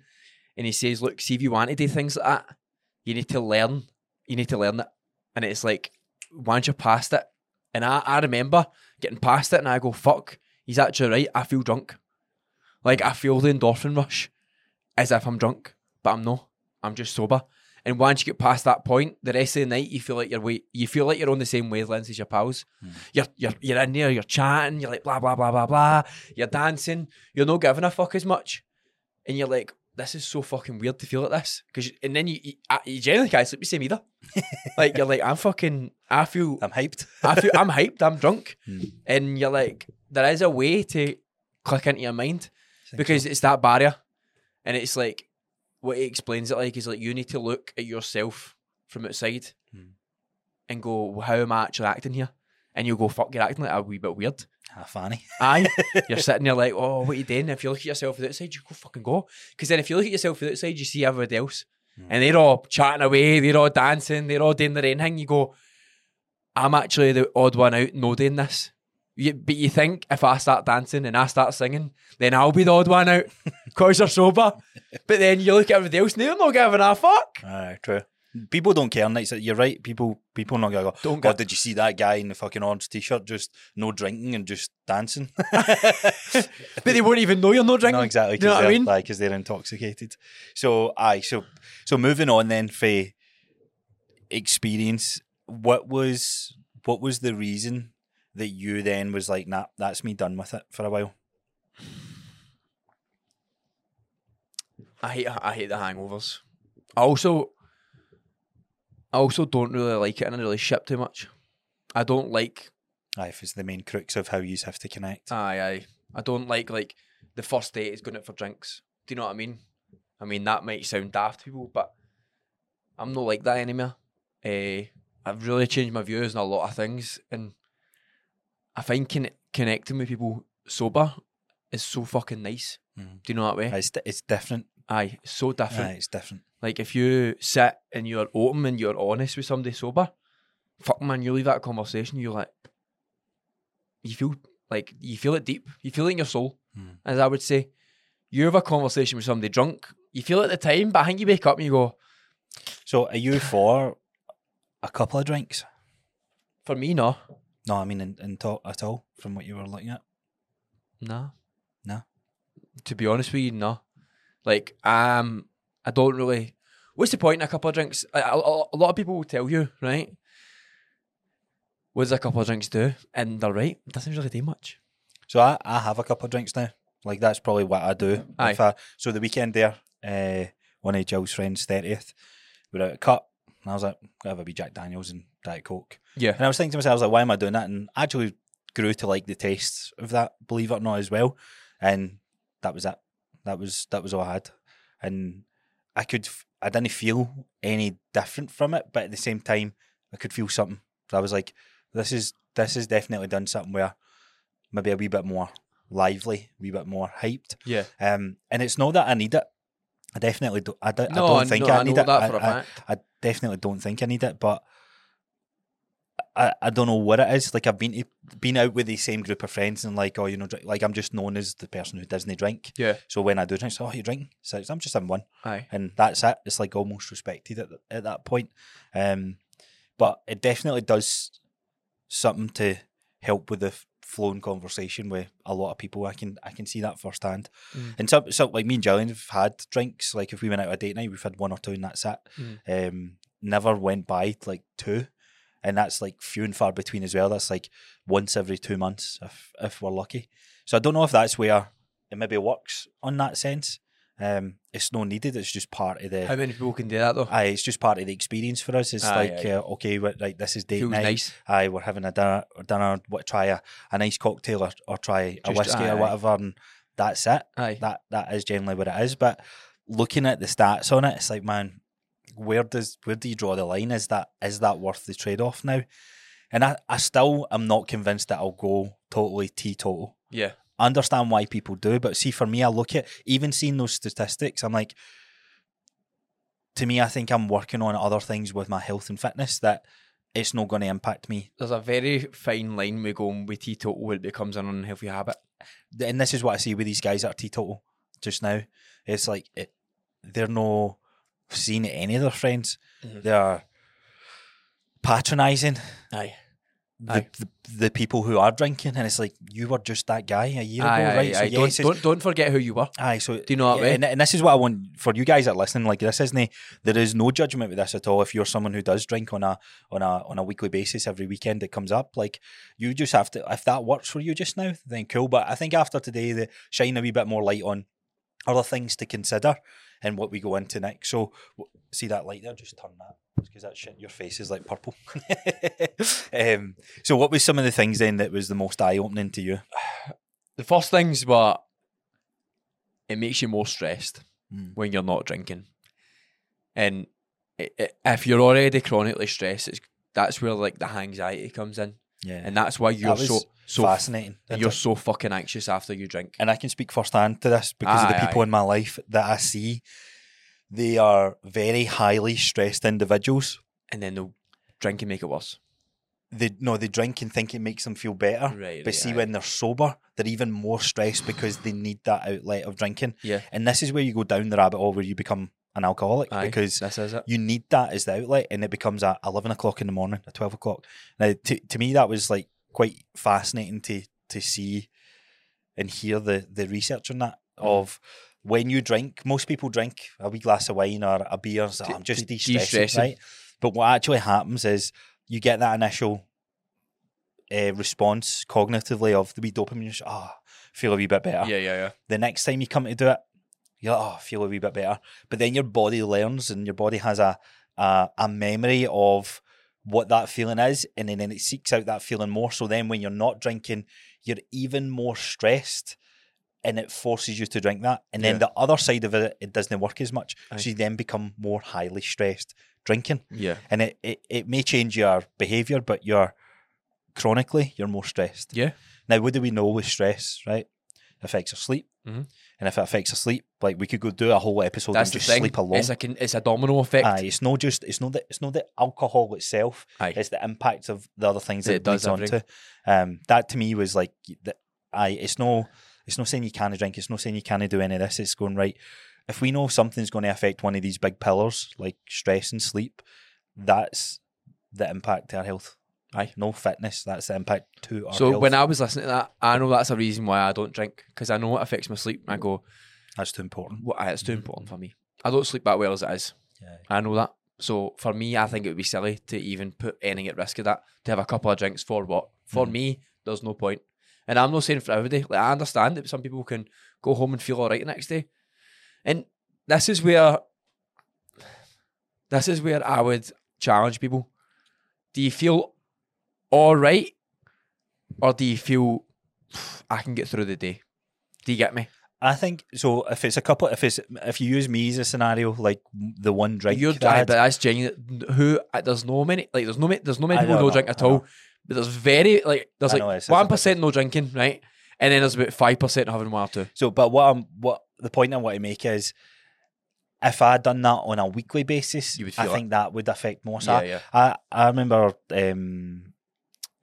and he says, "Look, see if you want to do things like that, you need to learn. You need to learn it." And it's like once you're past it, and I, I remember getting past it, and I go, "Fuck, he's actually right. I feel drunk. Like I feel the endorphin rush, as if I'm drunk, but I'm not. I'm just sober." And once you get past that point, the rest of the night you feel like you're way, you feel like you're on the same wavelength as your pals. Hmm. You're you're you're in there, you're chatting, you're like blah blah blah blah blah. You're dancing, you're not giving a fuck as much, and you're like, this is so fucking weird to feel like this. Because and then you you, you generally can't sleep the same either. like you're like, I'm fucking, I feel, I'm hyped. I feel, I'm hyped, I'm drunk, Hmm. and you're like, there is a way to click into your mind because it's that barrier, and it's like what he explains it like is like you need to look at yourself from outside Hmm. and go, well, how am I actually acting here? And you'll go, fuck, you're acting like a wee bit weird. Ah, funny. Aye, you're sitting there like, oh, what are you doing? If you look at yourself from the outside, you go fucking go. Because then if you look at yourself from the outside, you see everybody else, Hmm. and they're all chatting away, they're all dancing, they're all doing their own thing. You go, I'm actually the odd one out, no doing this. You, but you think if I start dancing and I start singing, then I'll be the odd one out because they're sober. But then you look at everybody else, and they're not giving a fuck. Aye, true. People don't care nights. You're right. People, people not gonna go. Don't God, get- did you see that guy in the fucking orange t-shirt, just no drinking and just dancing? But they won't even know you're not drinking. no, exactly. Do you know what I mean? Like, Because they're intoxicated. So, aye. So, so moving on then, for experience, what was what was the reason that you then was like, nah, that's me done with it for a while? I hate I hate the hangovers. I also I also don't really like it in a relationship too much. I don't like Aye, if it's the main crux of how you have to connect. aye aye. I don't like like the first date is going out for drinks. Do you know what I mean? I mean that might sound daft to people, but I'm not like that anymore. Uh, I've really changed my views on a lot of things, and I find con- connecting with people sober is so fucking nice. Mhm. Do you know that way? It's, it's different. Aye, so different. Aye, it's different. Like if you sit and you're open and you're honest with somebody sober, fuck man, you leave that conversation, you're like, you feel like you feel it deep. You feel it in your soul, Hmm. as I would say. You have a conversation with somebody drunk. You feel it at the time, but I think you wake up and you go, So, are you for a couple of drinks? for me, no, No, I mean in, in talk at all from what you were looking at. no, No? To be honest with you, no. Like I'm, I don't really. What's the point in a couple of drinks? A, a, a lot of people will tell you, right? What does a couple of drinks do? And they're right. It doesn't really do much. So I, I have a couple of drinks now. Like that's probably what I do. Aye. If I, so the weekend there, uh, one of Jill's friends' thirtieth, we were out at cut, and I was like, "Gotta have a wee Jack Daniels and Diet Coke." Yeah. And I was thinking to myself, I was like, "Why am I doing that?" And I actually grew to like the taste of that, believe it or not, as well. And that was it. That was that was all I had, and I could I didn't feel any different from it, but at the same time, I could feel something. So I was like, "This is this has definitely done something where maybe a wee bit more lively, a wee bit more hyped." Yeah. Um, and it's not that I need it. I definitely don't. I, don't- I No, don't think no, I I need know it. that I, for a I- fact. I definitely don't think I need it, but I, I don't know what it is. Like I've been to, been out with the same group of friends and like oh you know drink, like I'm just known as the person who doesn't drink. Yeah. So when I do drink, so oh you drinking? So I'm just having one, Aye. and that's it. It's like almost respected at, at that point. Um, but it definitely does something to help with the f- flowing conversation with a lot of people. I can I can see that firsthand. Mm. And some so like me and Gillian have had drinks. Like if we went out a date night, we've had one or two, and that's it. Mm. Um, never went by like two, and that's like few and far between as well. That's like once every two months if if we're lucky. So I don't know if that's where it maybe works on that sense. Um, it's no needed. It's just part of the. How many people can do that though? Aye, it's just part of the experience for us. It's Aye, like, aye. Uh, okay, we right, this is date Feels night. nice. Aye, we're having a dinner, dinner what, try a, a nice cocktail or, or try a whiskey aye. or whatever, and that's it. Aye. That that is generally what it is. But looking at the stats on it, it's like, man, where does where do you draw the line? Is that is that worth the trade off now? And I, I still am not convinced that I'll go totally teetotal. Yeah. I understand why people do, but see, for me, I look at even seeing those statistics, I'm like, to me, I think I'm working on other things with my health and fitness that it's not going to impact me. There's a very fine line we go with teetotal where it becomes an unhealthy habit. And this is what I see with these guys that are teetotal just now. It's like it, they're no seeing any of their friends. Mhm. They're patronising Aye. the, Aye. the, the people who are drinking, and it's like you were just that guy a year Aye, ago, aye, right? So don't, don't don't forget who you were. Aye, so Do you know that way? And, and this is what I want for you guys that are listening. Like this isn't there is no judgment with this at all. If you're someone who does drink on a on a on a weekly basis every weekend, it comes up. Like you just have to. If that works for you just now, then cool. But I think after today, the shine a wee bit more light on other things to consider and what we go into next. So w- see that light there? Just turn that because that shit your face is like purple. um, so what was some of the things then that was the most eye opening to you? The first things were it makes you more stressed Mm. when you're not drinking, and i i if you're already chronically stressed, it's that's where like the anxiety comes in, Yeah, and that's why you're that was so fascinating. and you're it? so fucking anxious after you drink. and I can speak firsthand to this because of the people aye. in my life that I see. They are very highly stressed individuals. and then they'll drink and make it worse. They no, they drink and think it makes them feel better. Right, but right, see, aye. when they're sober, they're even more stressed because they need that outlet of drinking. Yeah. And this is where you go down the rabbit hole where you become an alcoholic Aye, because this is it. you need that as the outlet, and it becomes at eleven o'clock in the morning, at twelve o'clock. Now, to to me, that was like quite fascinating to to see and hear the the research on that Mm. of when you drink. Most people drink a wee glass of wine or a beer. So I'm just de-stressing, de-stressing. right? But what actually happens is you get that initial uh, response cognitively of the wee dopamine. just, Ah, feel a wee bit better Yeah, yeah, yeah. the next time you come to do it, you're like, oh, feel a wee bit better. But then your body learns and your body has a a, a memory of what that feeling is, and then, then it seeks out that feeling more. So then when you're not drinking, you're even more stressed. And it forces you to drink that. And then Yeah. the other side of it, it doesn't work as much. Aye. So you then become more highly stressed drinking. Yeah. And it, it, it may change your behavior, but you're chronically, you're more stressed. Yeah. Now, what do we know with stress, right? It affects our sleep. Mhm. And if it affects our sleep, like we could go do a whole episode That's and just thing. sleep alone. It's like an, it's a domino effect. Aye, it's not just it's not the it's not the alcohol itself. Aye. It's the impact of the other things That that it does onto. Um, that to me was like. Aye, it's no it's not saying you can't drink. It's not saying you can't do any of this. It's going right. If we know something's going to affect one of these big pillars like stress and sleep, that's the impact to our health. Aye. no fitness. That's the impact to our So health. when I was listening to that, I know that's a reason why I don't drink because I know it affects my sleep. I go, that's too important. well, aye, it's too important for me. I don't sleep that well as it is. Yeah. I know that. So for me, I think it would be silly to even put anything at risk of that. To have a couple of drinks for what? For Mhm. me, there's no point. And I'm not saying for everybody. Like I understand that some people can go home and feel all right the next day. And this is where this is where I would challenge people. Do you feel all right, or do you feel I can get through the day? Do you get me? I think so. If it's a couple, if it's if you use me as a scenario, like the one drink, You're, I but that's genuine. Who uh, there's no many like there's no there's no many people know, no drink at all. But there's very like there's I like it's- it's a one no drinking, right? And then there's about five percent having one or two. So, but what I'm what the point I want to make is, if I had done that on a weekly basis, You would I it. think that would affect more. So Yeah, yeah. I I remember um,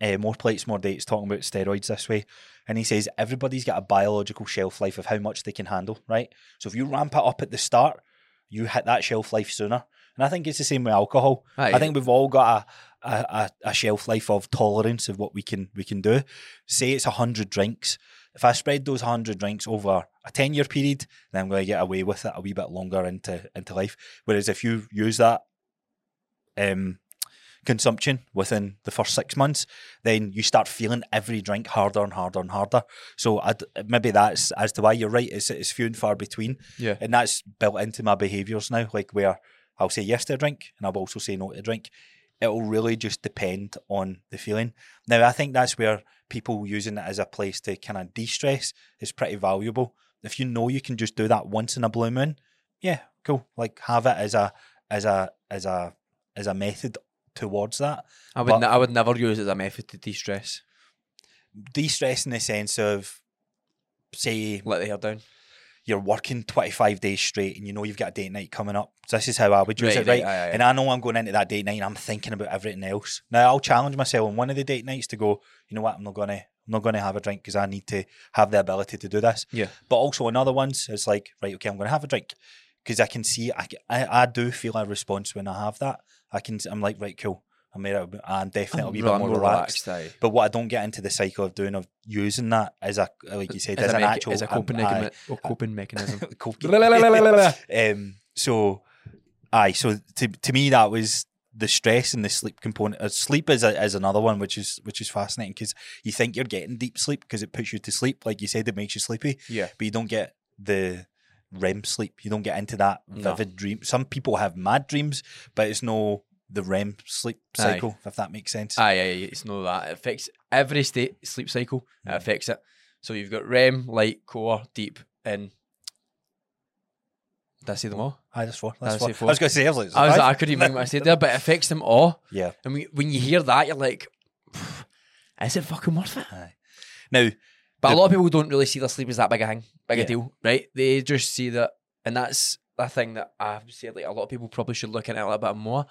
uh, more plates, more dates talking about steroids this way, and he says everybody's got a biological shelf life of how much they can handle, right? So if you ramp it up at the start, you hit that shelf life sooner. And I think it's the same with alcohol. Aye. I think we've all got a, a, a, a shelf life of tolerance of what we can we can do. Say it's hundred drinks. If I spread those hundred drinks over a ten year period, then I'm going to get away with it a wee bit longer into into life. Whereas if you use that um, consumption within the first six months, then you start feeling every drink harder and harder and harder. So I'd, maybe that's as to why you're right. It's it's few and far between yeah. and that's built into my behaviours now. Like where I'll say yes to a drink, and I'll also say no to a drink. It'll really just depend on the feeling. Now, I think that's where people using it as a place to kind of de-stress is pretty valuable. If you know you can just do that once in a blue moon, yeah, cool. Like have it as a as a as a as a method towards that. I would but- ne- I would never use it as a method to de stress. De-stress in the sense of say Let the hair down. you're working 25 days straight and you know you've got a date night coming up. So this is how I would use Right, it, right? right, aye, aye. And I know I'm going into that date night and I'm thinking about everything else. Now I'll challenge myself on one of the date nights to go, you know what, I'm not gonna I'm not gonna have a drink because I need to have the ability to do this. Yeah. But also on other ones, it's like, right, okay, I'm gonna have a drink. Because I can see I, I, I do feel a response when I have that. I can I'm like, right, cool. I'm made out I'm definitely a wee bit more relaxed. aye. But what I don't get into the cycle of doing of using that as a like you said, As as, an mecha- actual as a coping, um, aye, mechanism, or coping mechanism. coping. Um, so, aye. So to to me, that was the stress and the sleep component. Uh, sleep is a, is another one, which is which is fascinating because you think you're getting deep sleep because it puts you to sleep, like you said, it makes you sleepy, yeah. but you don't get the REM sleep. You don't get into that No. vivid dream. Some people have mad dreams, but it's no the REM sleep Aye. cycle, if that makes sense. Aye, aye, aye, it's no that. It affects every state sleep cycle. It Mm. affects it. So you've got REM, light, core, deep, and did I say them all? Aye, that's four. That's four. four. I was going to say, I was like, I was five. I couldn't even remember what I said there, but it affects them all. yeah. And we, when you hear that, you're like, is it fucking worth it? Aye. Now, But The- a lot of people don't really see their sleep as that big a thing, big Yeah. a deal, right? They just see that, and that's a thing that I've said. Like a lot of people probably should look into it a little bit more.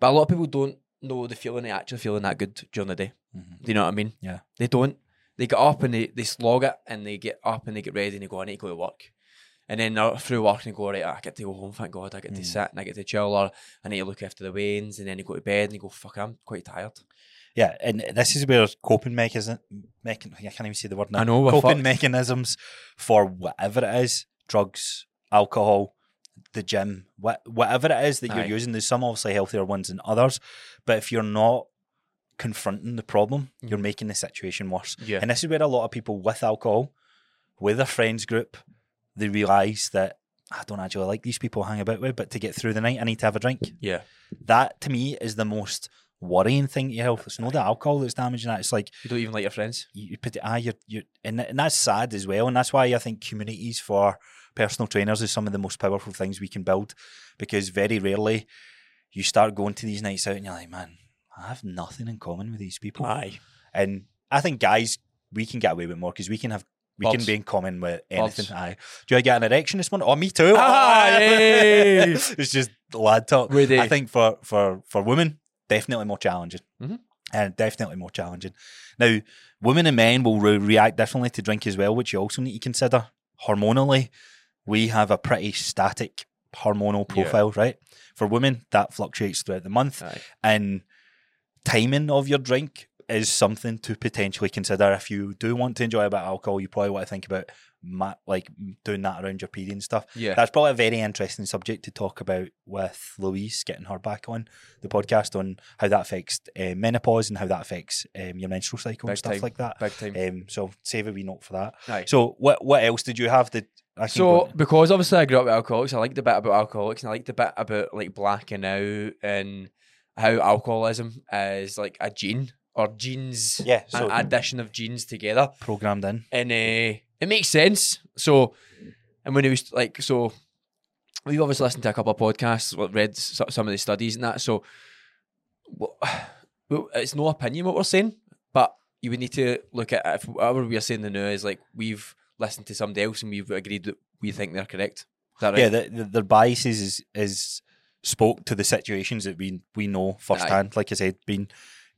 But a lot of people don't know the feeling of actually feeling that good during the day. Mhm. Do you know what I mean? Yeah. They don't. They get up and they, they slog it and they get up and they get ready and they go, I need to go to work. And then they're through work and they go, right, I get to go home, thank God, I get to Mm. sit and I get to chill or I need to look after the wains and then you go to bed and you go, fuck, I'm quite tired. Yeah, and this is where coping mechanism, mechan- I can't even say the word now. I know, coping fucked. mechanisms for whatever it is, drugs, alcohol, the gym, what, whatever it is that you're using. There's some obviously healthier ones than others, but if you're not confronting the problem, you're Mhm. making the situation worse. Yeah. And this is where a lot of people with alcohol, with their friends group, they realise that I don't actually like these people I hang about with, but to get through the night, I need to have a drink yeah. that to me is the most worrying thing to your health. It's not the alcohol that's damaging that. It's like You don't even like your friends. you, you put it, ah, you're, you're, and, and that's sad as well. And that's why I think communities for personal trainers is some of the most powerful things we can build because very rarely you start going to these nights out and you're like, man, I have nothing in common with these people. Aye. And I think guys, we can get away with more because we can have. We can be in common with anything. Aye. Do I get an erection this morning? Oh, me too. It's just lad talk. They? I think for for for women, definitely more challenging, Mhm. and definitely more challenging. Now, women and men will re- react differently to drink as well, which you also need to consider. Hormonally, we have a pretty static hormonal Yeah. profile, right? For women, that fluctuates throughout the month, Aye. and timing of your drink is something to potentially consider if you do want to enjoy a bit of alcohol. You probably want to think about ma- like doing that around your period and stuff. Yeah. That's probably a very interesting subject to talk about with Louise, getting her back on the podcast on how that affects uh, menopause and how that affects um, your menstrual cycle Big and stuff time. like that. Big time. Um, so save a wee note for that. Aye. So what what else did you have? Did I So because obviously I grew up with alcoholics, I like the bit about alcoholics and I like the bit about like blacking out and how alcoholism is like a gene or genes, yeah, so an addition of genes together, programmed in. and uh, it makes sense. So, and when it was like so, we've obviously listened to a couple of podcasts, read some of the studies and that. So, well, it's no opinion what we're saying, but you would need to look at if whatever we are saying now is like we've listened to somebody else and we've agreed that we think they're correct. Is that right? Yeah, the, the, their biases is is spoke to the situations that we we know firsthand. Like I said, been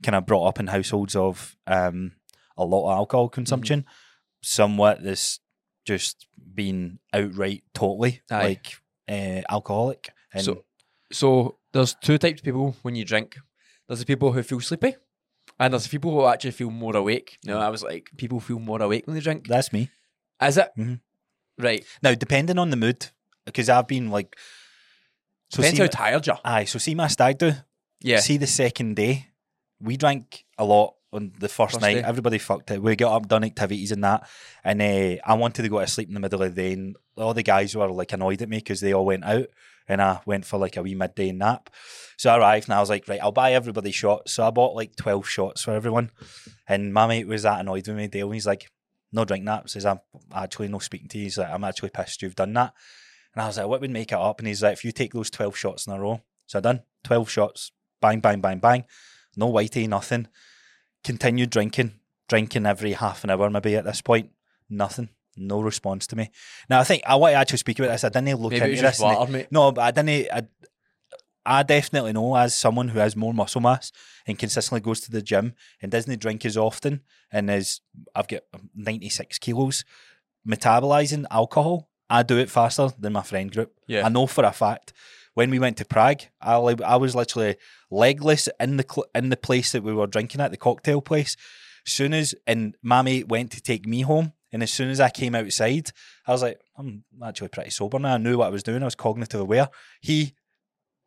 kind of brought up in households of um, a lot of alcohol consumption. Mm-hmm. Somewhat this just been outright totally Aye. like uh, alcoholic. And So, so there's two types of people when you drink. There's the people who feel sleepy, and there's the people who actually feel more awake. No, I was like, people feel more awake when they drink. that's me. Is it? Mhm. Right. Now, depending on the mood, because I've been like, so Depends see, how tired you are. aye, so see my stag do. Yeah. See the second day, we drank a lot on the first, First night. day. Everybody fucked it. We got up, done activities and that, and uh, I wanted to go to sleep in the middle of the day. And all the guys were like annoyed at me because they all went out, and I went for like a wee midday nap. So I arrived and I was like, right, I'll buy everybody shots. So I bought like twelve shots for everyone, and my mate was that annoyed with me. Dale, he's like, no drink that. Says I'm actually no speaking to you. He's like, I'm actually pissed you've done that. And I was like, what would make it up? And he's like, if you take those 12 shots in a row. So I done 12 shots, bang, bang, bang, bang. No whitey, nothing. Continued drinking, drinking every half an hour maybe at this point. Nothing. No response to me. Now I think I want to actually speak about this. I didn't look Maybe into this. water, mate. no, but I didn't. I, I definitely know as someone who has more muscle mass and consistently goes to the gym and doesn't drink as often and is I've got 96 kilos metabolizing alcohol. I do it faster than my friend group. Yeah. I know for a fact. When we went to Prague, I I was literally legless in the in the place that we were drinking at the cocktail place. Soon as and my mate went to take me home, and as soon as I came outside, I was like, I'm actually pretty sober now. I knew what I was doing. I was cognitive aware. He,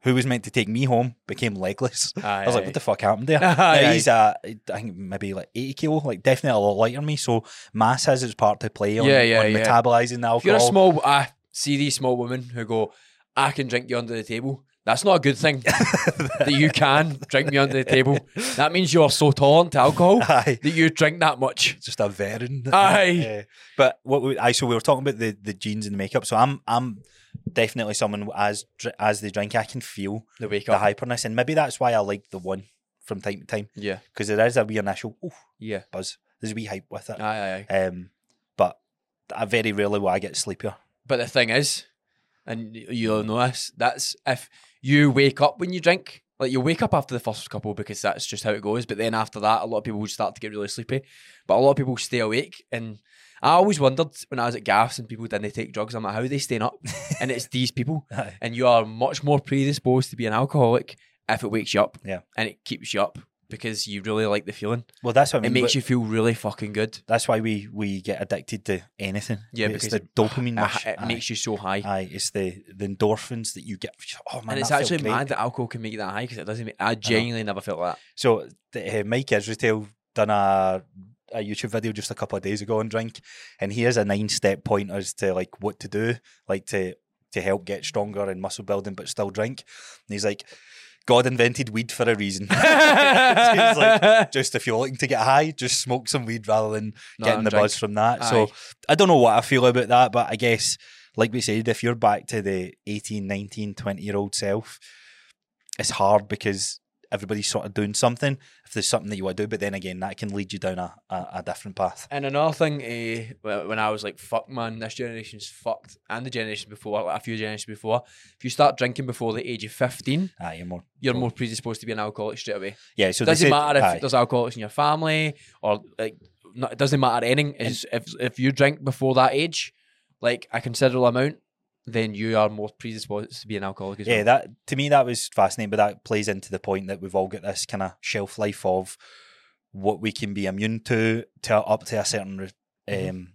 who was meant to take me home, became legless. I was like, what the fuck happened there? Aye, Now, aye. he's uh, I think maybe like 80 kilo, like definitely a lot lighter than me. So mass has its part to play on, Yeah, yeah, on yeah. metabolizing the If you're a small, I see these small women who go, I can drink you under the table. That's not a good thing that you can drink me under the table. That means you're so tolerant to alcohol Aye. that you drink that much. just a veteran. Aye. Uh, but what we, aye, so we were talking about the, the genes and the makeup. So I'm I'm definitely someone as as they drink, I can feel The wake the up. hyperness, and maybe that's why I like the one from time to time Yeah. because there is a wee initial oof, Yeah. buzz. There's a wee hype with it. Aye, aye, aye. Um, but I very rarely will I get sleepier. But the thing is, and you'll know this, that's if you wake up when you drink. Like you wake up after the first couple because that's just how it goes. But then after that, a lot of people would start to get really sleepy. But a lot of people stay awake. And I always wondered when I was at Gaffs and people didn't take drugs, I'm like, how are they staying up? and it's these people. And you are much more predisposed to be an alcoholic if it wakes you up. Yeah. And it keeps you up because you really like the feeling. Well, that's what I It makes you feel really fucking good. That's why we we get addicted to anything. Yeah, it's because the it- dopamine It, rush. it makes you so high. Aye, it's the the endorphins that you get. Oh man, and it's actually mad that alcohol can make that high because it doesn't. Make, I genuinely never felt that. So uh, Mike Israetel done a a YouTube video just a couple of days ago on drink, and he has a nine step point as to like what to do, like to to help get stronger and muscle building, but still drink. And he's like, God invented weed for a reason. like, just if you're looking to get high, just smoke some weed rather than No, getting the drink. buzz from that. Aye. So I don't know what I feel about that, but I guess, like we said, if you're back to the 18, 19, 20 year old self, it's hard because everybody's sort of doing something. If there's something that you want to do, but then again, that can lead you down a, a, a different path. And another thing, uh, when I was like, "Fuck, man, this generation's fucked," and the generation before, like a few generations before, if you start drinking before the age of fifteen, Ah, you're more. you're more predisposed to be an alcoholic straight away. Yeah, so they doesn't said- matter if aye. there's alcoholics in your family or like, no, it doesn't matter anything. If if you drink before that age, like a considerable amount, then you are more predisposed to be an alcoholic as Yeah, well. that to me that was fascinating, but that plays into the point that we've all got this kind of shelf life of what we can be immune to to up to a certain Mm-hmm. um,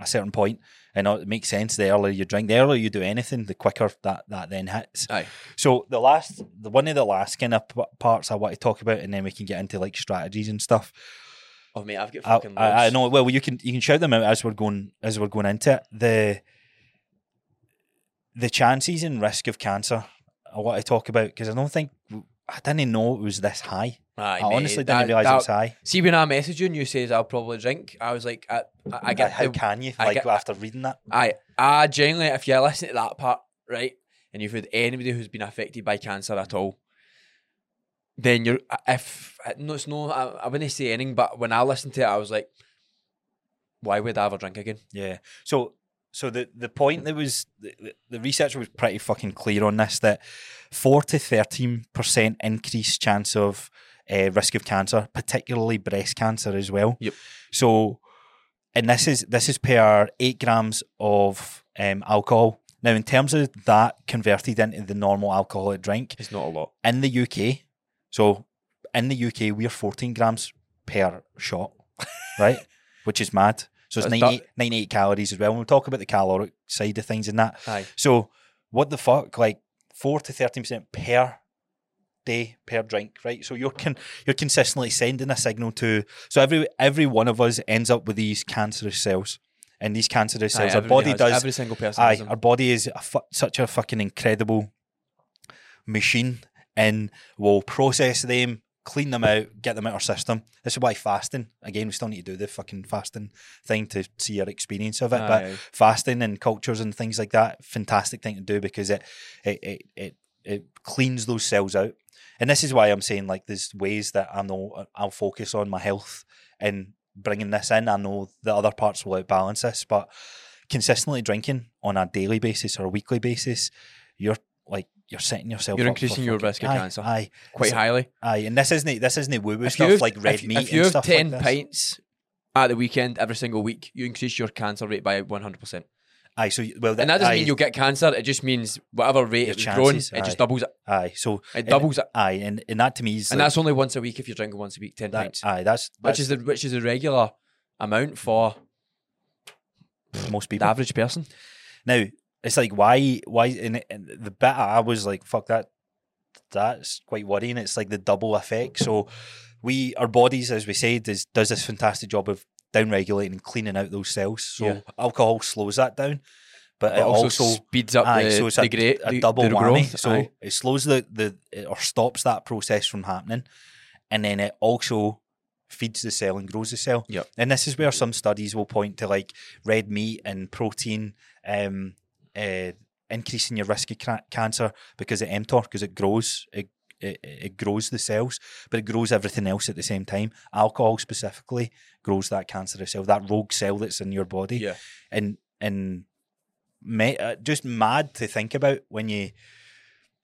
a certain point. And it makes sense. The earlier you drink, the earlier you do anything, the quicker that that then hits. Aye. So the last, the one of the last kind of p- parts I want to talk about, and then we can get into like strategies and stuff. Oh mate, I've got I, fucking. I, I loads. know. Well, you can you can shout them out as we're going as we're going into it. The the chances and risk of cancer. I want to talk about because I don't think I didn't know it was this high. Aye, I mate, honestly didn't realize that- it was high. See, when I messaged you and you says I'll probably drink, I was like, I, I, I get how can you I like get- after reading that? I, I genuinely, if you listen to that part, right, and you've had anybody who's been affected by cancer at all, then you're, if, no, it's no, I, I wouldn't say anything, but when I listened to it, I was like, why would I ever drink again? Yeah. So so the the point that was the, the- the research was pretty fucking clear on this that four to thirteen percent increased chance of uh, risk of cancer, particularly breast cancer as well. Yep. So, and this is this is per eight grams of um, alcohol. Now, in terms of that converted into the normal alcoholic drink It's not a lot. in the UK, so in the UK we're fourteen grams per shot, right? Which is mad. So it's That's 98, 98 calories as well. And we'll talk about the caloric side of things in that. Aye. So what the fuck? Like four to thirteen percent per day per drink, right? So you're con- you're consistently sending a signal to so every every one of us ends up with these cancerous cells. And these cancerous Aye, cells, our body has- does Every single person. Aye, our body is a fu- such a fucking incredible machine and will process them, clean them out, get them out our system. This is why fasting, again, we still need to do the fucking fasting thing to see your experience of it. but Aye, aye. fasting and cultures and things like that, fantastic thing to do because it it it it, it cleans those cells out. And this is why I'm saying like there's ways that I know uh, I'll focus on my health and bringing this in. I know the other parts will outbalance this, but consistently drinking on a daily basis or a weekly basis, you're like you're setting yourself. You're up for increasing your fucking- risk of aye, cancer. Aye, Quite So- highly. aye, and this isn't this isn't woo woo stuff like red if, meat If you have 10 like pints at the weekend every single week, you increase your cancer rate by 100%. Aye, so well, And that doesn't aye, mean you'll get cancer. It just means whatever rate it's grown, it just doubles it. aye, so It and- doubles it. Aye, and, and that to me is And like, that's only once a week if you're drinking once a week, 10 that, pints. aye, that's, Which is the which is a regular amount for most the people. average person. Now it's like why why and, and the bit I was like fuck that that's quite worrying. It's like the double effect. So we our bodies, as we said, is does this fantastic job of down regulating and cleaning out those cells. So Yeah. alcohol slows that down, but, But it also, also. speeds up Aye, the, so it's the, a, great, a the, double the whammy. growth. So Aye. it slows the, the or stops that process from happening, and then it also feeds the cell and grows the cell. Yep. And this is where some studies will point to like red meat and protein um, uh, increasing your risk of ca- cancer because of mTOR because it grows it, it it grows the cells, but it grows everything else at the same time. Alcohol specifically grows that cancerous cell, that rogue cell that's in your body yeah. and and me, uh, just mad to think about when you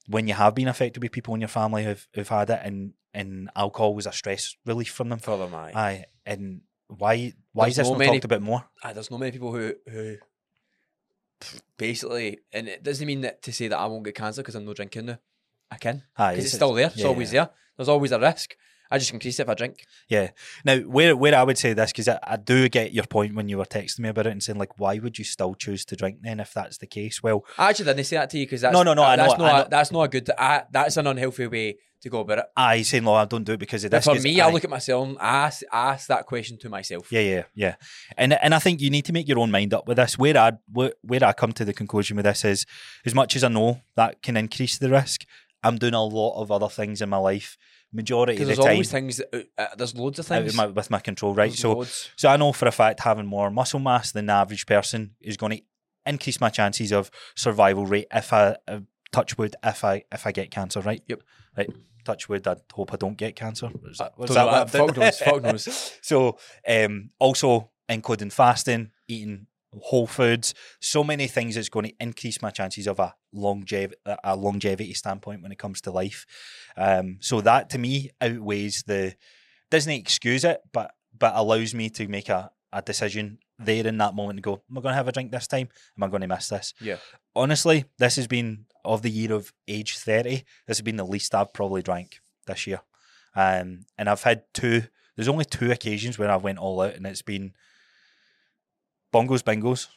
when you have been affected with people in your family who've, who've had it and and alcohol was a stress relief from them. For them, aye. Aye, and why why is this no not many- talked about more? Aye, there's not many people who who basically, and it doesn't mean that to say that I won't get cancer because I'm not drinking now. I can ah, because it's still there. It's yeah, always yeah. there. There's always a risk. I just increase it if I drink. Yeah. Now, where where I would say this because I, I do get your point when you were texting me about it and saying like, why would you still choose to drink then if that's the case? Well, I actually didn't say that to you because that's No, no, no, I That's not I a, know. that's not a good. I, that's an unhealthy way to go about it. I saying, "No, I don't do it because of But this." for 'cause me, I I look at myself. and ask, ask that question to myself. Yeah, yeah, yeah. And and I think you need to make your own mind up with this. Where I where, where I come to the conclusion with this is, as much as I know that can increase the risk, I'm doing a lot of other things in my life. Majority of there's the time, always things. That, uh, there's loads of things. my, with my control, right? There's So loads. so I know for a fact having more muscle mass than the average person is going to increase my chances of survival rate if I uh, touch wood if I if I get cancer, right? Yep. Right. Touch wood. I hope I don't get cancer. Is that, was that what Fuck knows. Fuck knows. So, um, also including fasting, eating whole foods, so many things that's going to increase my chances of a longevity, a longevity standpoint when it comes to life. Um, so that to me outweighs the doesn't excuse it, but but allows me to make a, a decision there in that moment and go, am I going to have a drink this time? Am I going to miss this? Yeah. Honestly, this has been of the year of age thirty. This has been the least I've probably drank this year, um, and I've had two there's only two occasions where I went all out, and it's been bongos, bingos,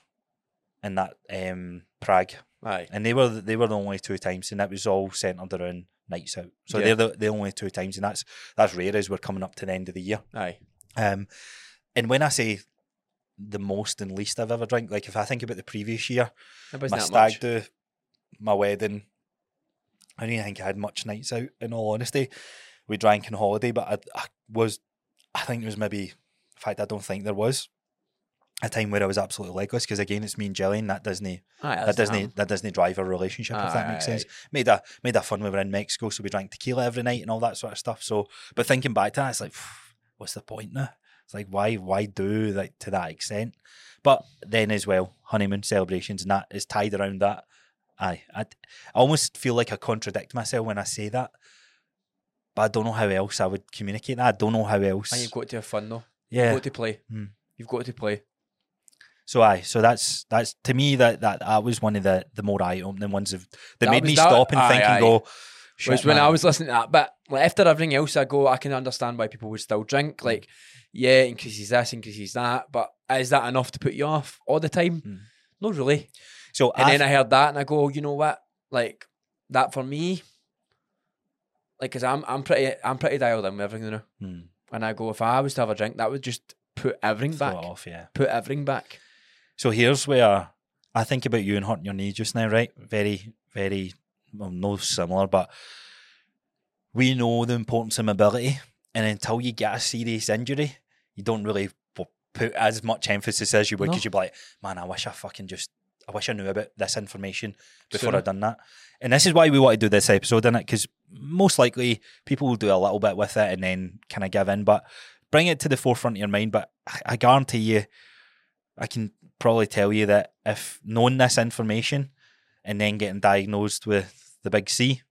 and that um, Prague, Aye. and they were they were the only two times, and that was all centered around nights out. So Yeah. they're the, the only two times, and that's that's rare as we're coming up to the end of the year. Aye. Um, and when I say the most and least I've ever drank, like if I think about the previous year, my stag much. do, my wedding, I don't think I had much nights out. In all honesty, we drank on holiday, but I, I was, I think it was maybe, in fact, I don't think there was a time where I was absolutely legless because again, it's me and Jillian. That doesn't that doesn't that doesn't drive our relationship if that makes sense. Made a made a fun we were in Mexico, so we drank tequila every night and all that sort of stuff. So, but thinking back to that, it's like, what's the point now? It's like why why do like to that extent? But then as well, honeymoon celebrations and that is tied around that. Aye, I, I almost feel like I contradict myself when I say that, but I don't know how else I would communicate that. I don't know how else. And you've got to have fun though. yeah, You've got to play. Hmm. You've got to play. So aye, so that's that's to me that that, that was one of the the more eye opening ones of that, That made me that- stop and aye, think and go. "Shit, when I was listening to that, but like, after everything else I go, I can understand why people would still drink. Like, yeah, increases this, increases that, but is that enough to put you off all the time? Mm. Not really. So And I, then I heard that and I go, you know what? Like that for me, like, cause I'm I'm pretty I'm pretty dialed in with everything now. Hmm, And I go, if I was to have a drink, that would just put everything throw back. off, yeah. Put everything back. So here's where I think about you and hurting your knee just now, right? Very, very, well, no similar, but we know the importance of mobility, and until you get a serious injury, you don't really put as much emphasis as you would No. because you'd be like, man, I wish I fucking just, I wish I knew about this information before. I'd done that. And this is why we want to do this episode in it because most likely people will do a little bit with it and then kind of give in, but bring it to the forefront of your mind. But I, I guarantee you, I can probably tell you that if knowing this information and then getting diagnosed with the big C,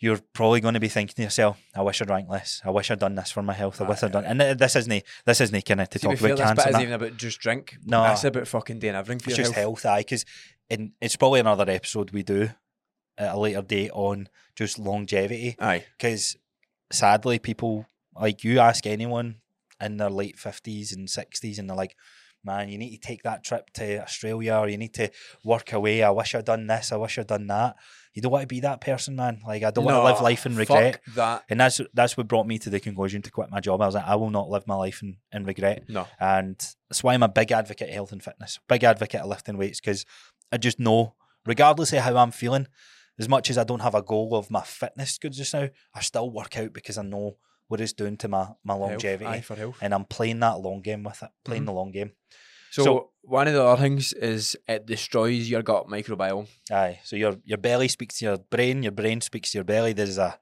you're probably going to be thinking to yourself, "I wish I'd drank less. I wish I'd done this for my health. I wish I'd done." And this isn't this isn't kind of to To talk about this cancer. bit and isn't even about just drink. No. That's about fucking doing everything for It's your just health. health, aye. Because it's probably another episode we do at a later date on just longevity. Aye. Because sadly, people like you ask anyone in their late fifties and sixties, and they're like, "Man, you need to take that trip to Australia, or you need to work away. I wish I'd done this. I wish I'd done that." You don't want to be that person, man. Like I don't want to live life in fuck regret. that. And that's that's what brought me to the conclusion to quit my job. I was like, I will not live my life in, in regret. No. And that's why I'm a big advocate of health and fitness, big advocate of lifting weights, because I just know, regardless of how I'm feeling, as much as I don't have a goal of my fitness good just now, I still work out because I know what it's doing to my, my Health. longevity. Aye, for health. And I'm playing that long game with it, playing Mhm. the long game. So, So- one of the other things is it destroys your gut microbiome. Aye. So your your belly speaks to your brain, your brain speaks to your belly. There's a,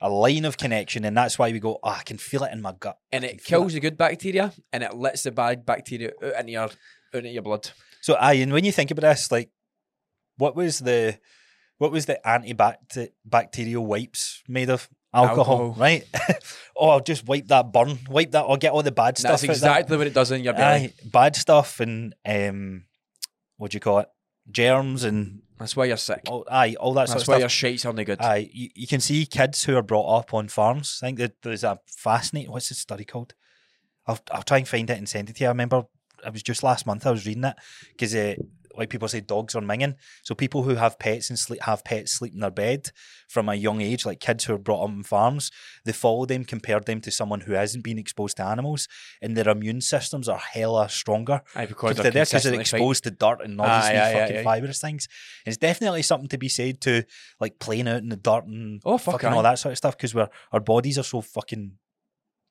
a line of connection, and that's why we go, oh, I can feel it in my gut. and it kills the good bacteria and it lets the bad bacteria out into your out into your blood. So aye, and when you think about this, like, what was the what was the antibacterial wipes made of? Alcohol, Alcohol. right? oh, I'll just wipe that burn, wipe that, or get all the bad stuff. That's that. exactly what it does in your belly. Aye, bad stuff and um, what do you call it? Germs and That's why you're sick. all, aye, all that That's why of your stuff. shit's only good. Aye, you, you can see kids who are brought up on farms. I think that there's a fascinating. What's the study called? I'll I'll try and find it and send it to you. I remember it was just last month I was reading it because uh, like people say dogs are minging. So people who have pets and sleep have pets sleep in their bed from a young age, like kids who are brought up on farms, they follow them, compared them to someone who hasn't been exposed to animals, and their immune systems are hella stronger Aye, because they're they're because they're consistently fighting. exposed to dirt and all these, Aye, aye, fucking fibrous things. It's definitely something to be said to like playing out in the dirt and Oh, fuck fucking all that sort of stuff because we're our bodies are so fucking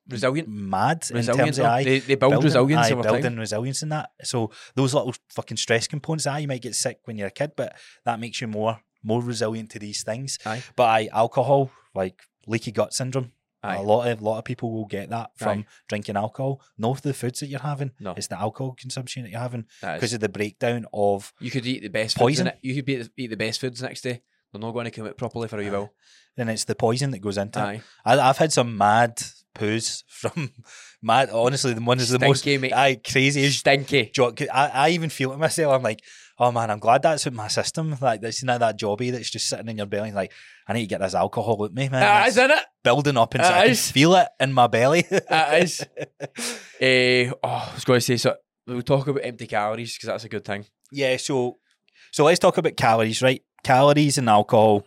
Resilient. mad in terms of aye, They, they build building- resilience aye, building time. resilience in that. So those little fucking stress components, aye, you might get sick when you're a kid, but that makes you more more resilient to these things. Aye. But aye, alcohol, like leaky gut syndrome. Aye. A lot of a lot of people will get that from Aye. drinking alcohol. Not the foods that you're having. No. It's the alcohol consumption that you're having because of the breakdown of You could eat the best Poison. Foods you could eat, eat the best foods next day. They're not going to come out properly for a while. then it's the poison that goes into it. Aye. I, I've had some mad poos from mad. Honestly, the one is the most mate. aye craziest Stinky. joke. I, I even feel it myself. I'm like, oh man, I'm glad that's in my system. Like that's know that jobby that's just sitting in your belly. Like I need to get this alcohol with me, man. Uh, isn't it? building up inside. It I can is. feel it in my belly. It is. Eh, oh, I was going to say so. We'll talk about empty calories because that's a good thing. Yeah, so so let's talk about calories, right? Calories and alcohol.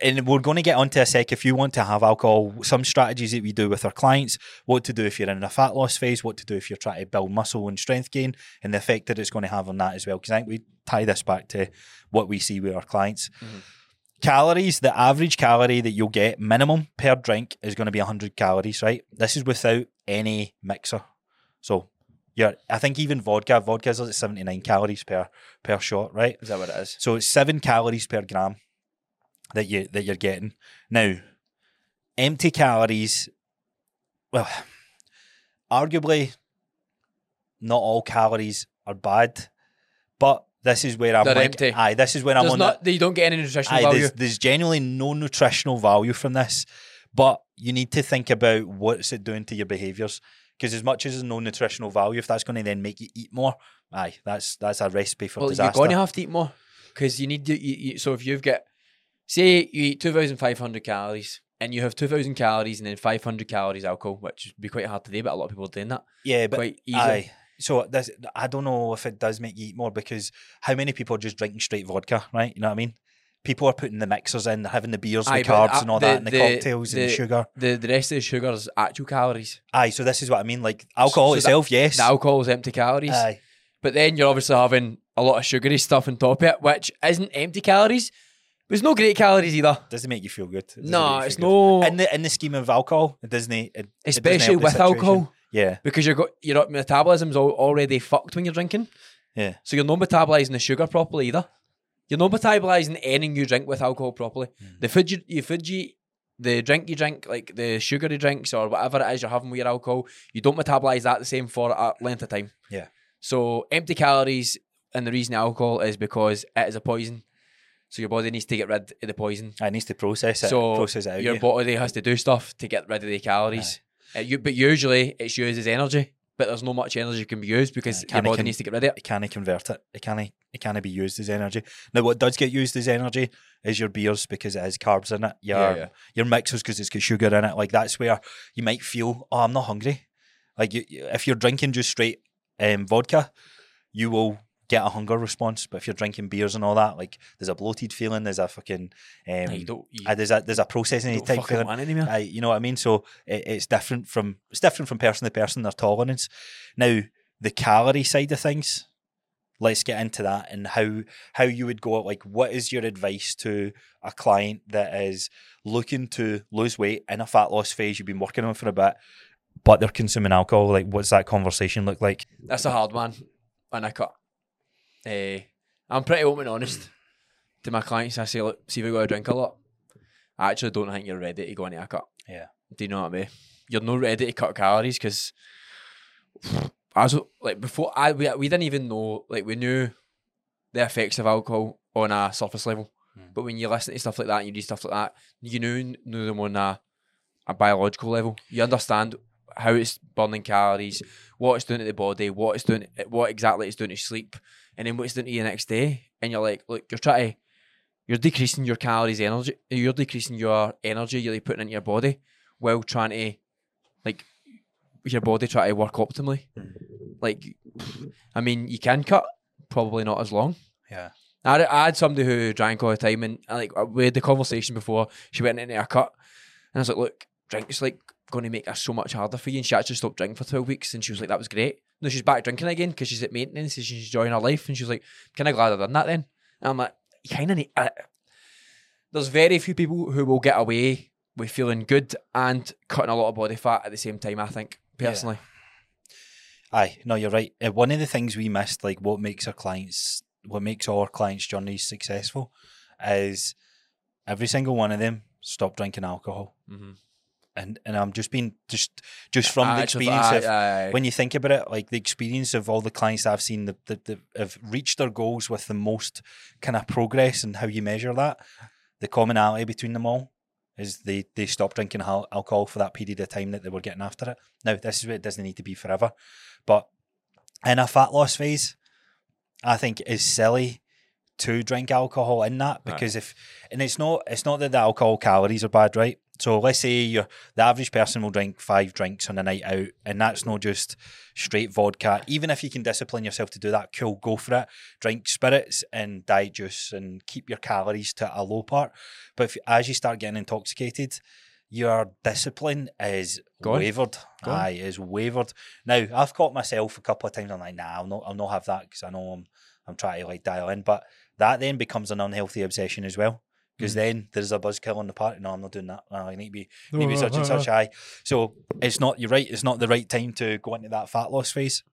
And we're going to get onto a sec if you want to have alcohol, some strategies that we do with our clients, what to do if you're in a fat loss phase, what to do if you're trying to build muscle and strength gain, and the effect that it's going to have on that as well. Because I think we tie this back to what we see with our clients. Mhm. Calories, the average calorie that you'll get minimum per drink is going to be 100 calories, right? This is without any mixer. So, yeah, I think even vodka, vodka's like 79 calories per per shot, right? Is that what it is? So it's seven calories per gram that you that you're getting. Now, empty calories. Well, arguably, not all calories are bad, but this is where I'm They're like, empty. aye, this is where I'm There's on. not, the, you don't get any nutritional aye, value. there's, there's genuinely no nutritional value from this, but you need to think about what's it doing to your behaviours. Because as much as there's no nutritional value, if that's going to then make you eat more, aye, that's that's a recipe for well, disaster. you're going to have to eat more because you need to. You, you, so if you've got, say, you eat two thousand five hundred calories and you have two thousand calories and then five hundred calories alcohol, which would be quite hard to do, but a lot of people are doing that yeah, but quite easy. Aye. So this, I don't know if it does make you eat more because how many people are just drinking straight vodka, right? You know what I mean? People are putting the mixers in, having the beers, Aye, the carbs, uh, and all the- that, and the, the- cocktails and the the- sugar. The the rest of the sugar is actual calories. Aye, so this is what I mean. Like alcohol so that- itself, yes. The alcohol is empty calories. Aye, But then you're obviously having a lot of sugary stuff on top of it, which isn't empty calories. But it's no great calories either. doesn't make you feel good. It No, it's no. good. In the in the scheme of alcohol, it doesn't. It, it doesn't especially help with alcohol, Yeah, because you're got your metabolism's already fucked when you're drinking. yeah. So you're not metabolizing the sugar properly either. You're not metabolizing anything you drink with alcohol properly. Mm. The food you, you food you eat, the drink you drink, like the sugary drinks or whatever it is you're having with your alcohol, you don't metabolize that the same for a length of time. Yeah. So empty calories and the reason alcohol is because it is a poison. So your body needs to get rid of the poison. It needs to process it. So process it out. your yeah. body has to do stuff to get rid of the calories. Uh, you, but usually it's used as energy. But there's not much energy can be used because your body can- needs to get rid of it. it can't convert it. It can't. It can't be used as energy. Now, what does get used as energy is your beers because it has carbs in it. Your Yeah, yeah. your mixers because it's got sugar in it. Like that's where you might feel, oh, I'm not hungry. Like you- if you're drinking just straight um, vodka, you will get a hunger response. But if you're drinking beers and all that, like there's a bloated feeling. There's a fucking um, you don't, you uh, there's a there's a processing type feeling. Aye, you know what I mean? So it, it's different from it's different from person to person, their tolerance. Now, the calorie side of things, let's get into that and how how you would go like what is your advice to a client that is looking to lose weight in a fat loss phase, you've been working on for a bit, but they're consuming alcohol, like what's that conversation look like? That's a hard one when I cut. Eh, I'm pretty open and honest to my clients. I say, look, see if you got to drink a lot. I actually don't think you're ready to go into a cut. Yeah. Do you know what I mean? You're not ready to cut calories because as like before, I we, we didn't even know like we knew the effects of alcohol on a surface level, Mm. but when you listen to stuff like that and you do stuff like that, you knew knew them on a a biological level. You understand how it's burning calories, what it's doing to the body, what it's doing, what exactly it's doing to sleep, and then what's doing to you the next day. And you're like, look, you're trying to, you're decreasing your calories, energy, you're decreasing your energy you're putting into your body, while trying to, like, your body try to work optimally. Like, I mean, you can cut, probably not as long. Yeah. I had, I had somebody who drank all the time, and uh, like we had the conversation before she went into a cut, and I was like, "Look, drink's like going to make this so much harder for you." And she actually stopped drinking for twelve weeks, and she was like, "That was great." No, she's back drinking again because she's at maintenance and she's enjoying her life, and she's like, "Kind of glad I done that then." And I'm like, "You kind of need." Uh, there's very few people who will get away with feeling good and cutting a lot of body fat at the same time. I think personally, Aye, no, you're right. Uh, one of the things we missed, like what makes our clients, what makes our clients' journeys successful, is every single one of them stop drinking alcohol. Mhm. And and I'm just being just just from I the experience aye, of when you think about it, like the experience of all the clients I've seen that that that have reached their goals with the most kind of progress and how you measure that, the commonality between them all is they they stop drinking al- alcohol for that period of time that they were getting after it. Now this is what it doesn't need to be forever, but in a fat loss phase, I think is silly to drink alcohol in that Right. because if and it's not it's not that the alcohol calories are bad, right? So let's say you're the average person will drink five drinks on a night out, and that's not just straight vodka. Even if you can discipline yourself to do that, cool, go for it. Drink spirits and diet juice and keep your calories to a low part. But if, as you start getting intoxicated, your discipline is Gone. wavered. Gone. Aye, is wavered. Now I've caught myself a couple of times. I'm like, nah, I'll not, I'll not have that because I know I'm, I'm trying to like dial in. But that then becomes an unhealthy obsession as well. Because Mm. then there's a buzzkill on the party. No, I'm not doing that. No, I need to be, need to be such and such high. So it's not. You're right. It's not the right time to go into that fat loss phase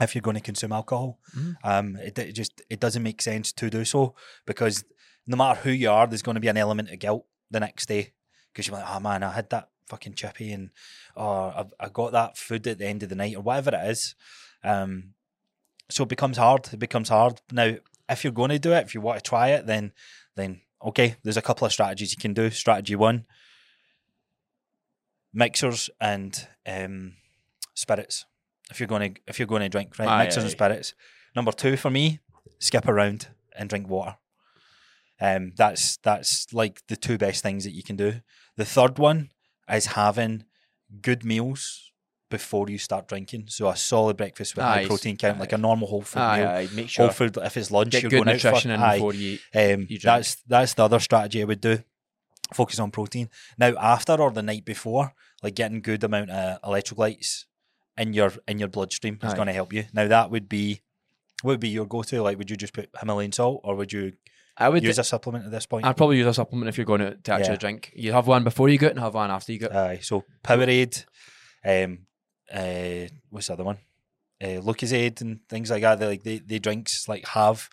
if you're going to consume alcohol. Mhm. Um, it, it just it doesn't make sense to do so because no matter who you are, there's going to be an element of guilt the next day because you're like, oh man, I had that fucking chippy and oh, I, I got that food at the end of the night or whatever it is. Um, so it becomes hard. It becomes hard. Now, if you're going to do it, if you want to try it, then then okay, there's a couple of strategies you can do. Strategy one: mixers and um, spirits. If you're going to if you're going to drink, right, Aye, mixers and spirits. Number two for me: skip around and drink water. Um, that's that's like the two best things that you can do. The third one is having good meals before you start drinking. So a solid breakfast with Aye, high protein count, aye. like a normal whole food Aye, meal. aye, make sure Whole food. If it's lunch, get you're good going out nutrition for, in aye. before you. Um, you that's that's the other strategy I would do. Focus on protein. Now after or the night before, like getting good amount of electrolytes in your in your bloodstream is going to help you. Now that would be what would be your go to? Like would you just put Himalayan salt or would you I would. use a supplement at this point? I'd probably use a supplement if you're going to, to actually Yeah. drink. You have one before you go and have one after you go. Aye. So Powerade, um, uh, what's the other one? Uh, Lucozade and things like that. They like they, they drinks like have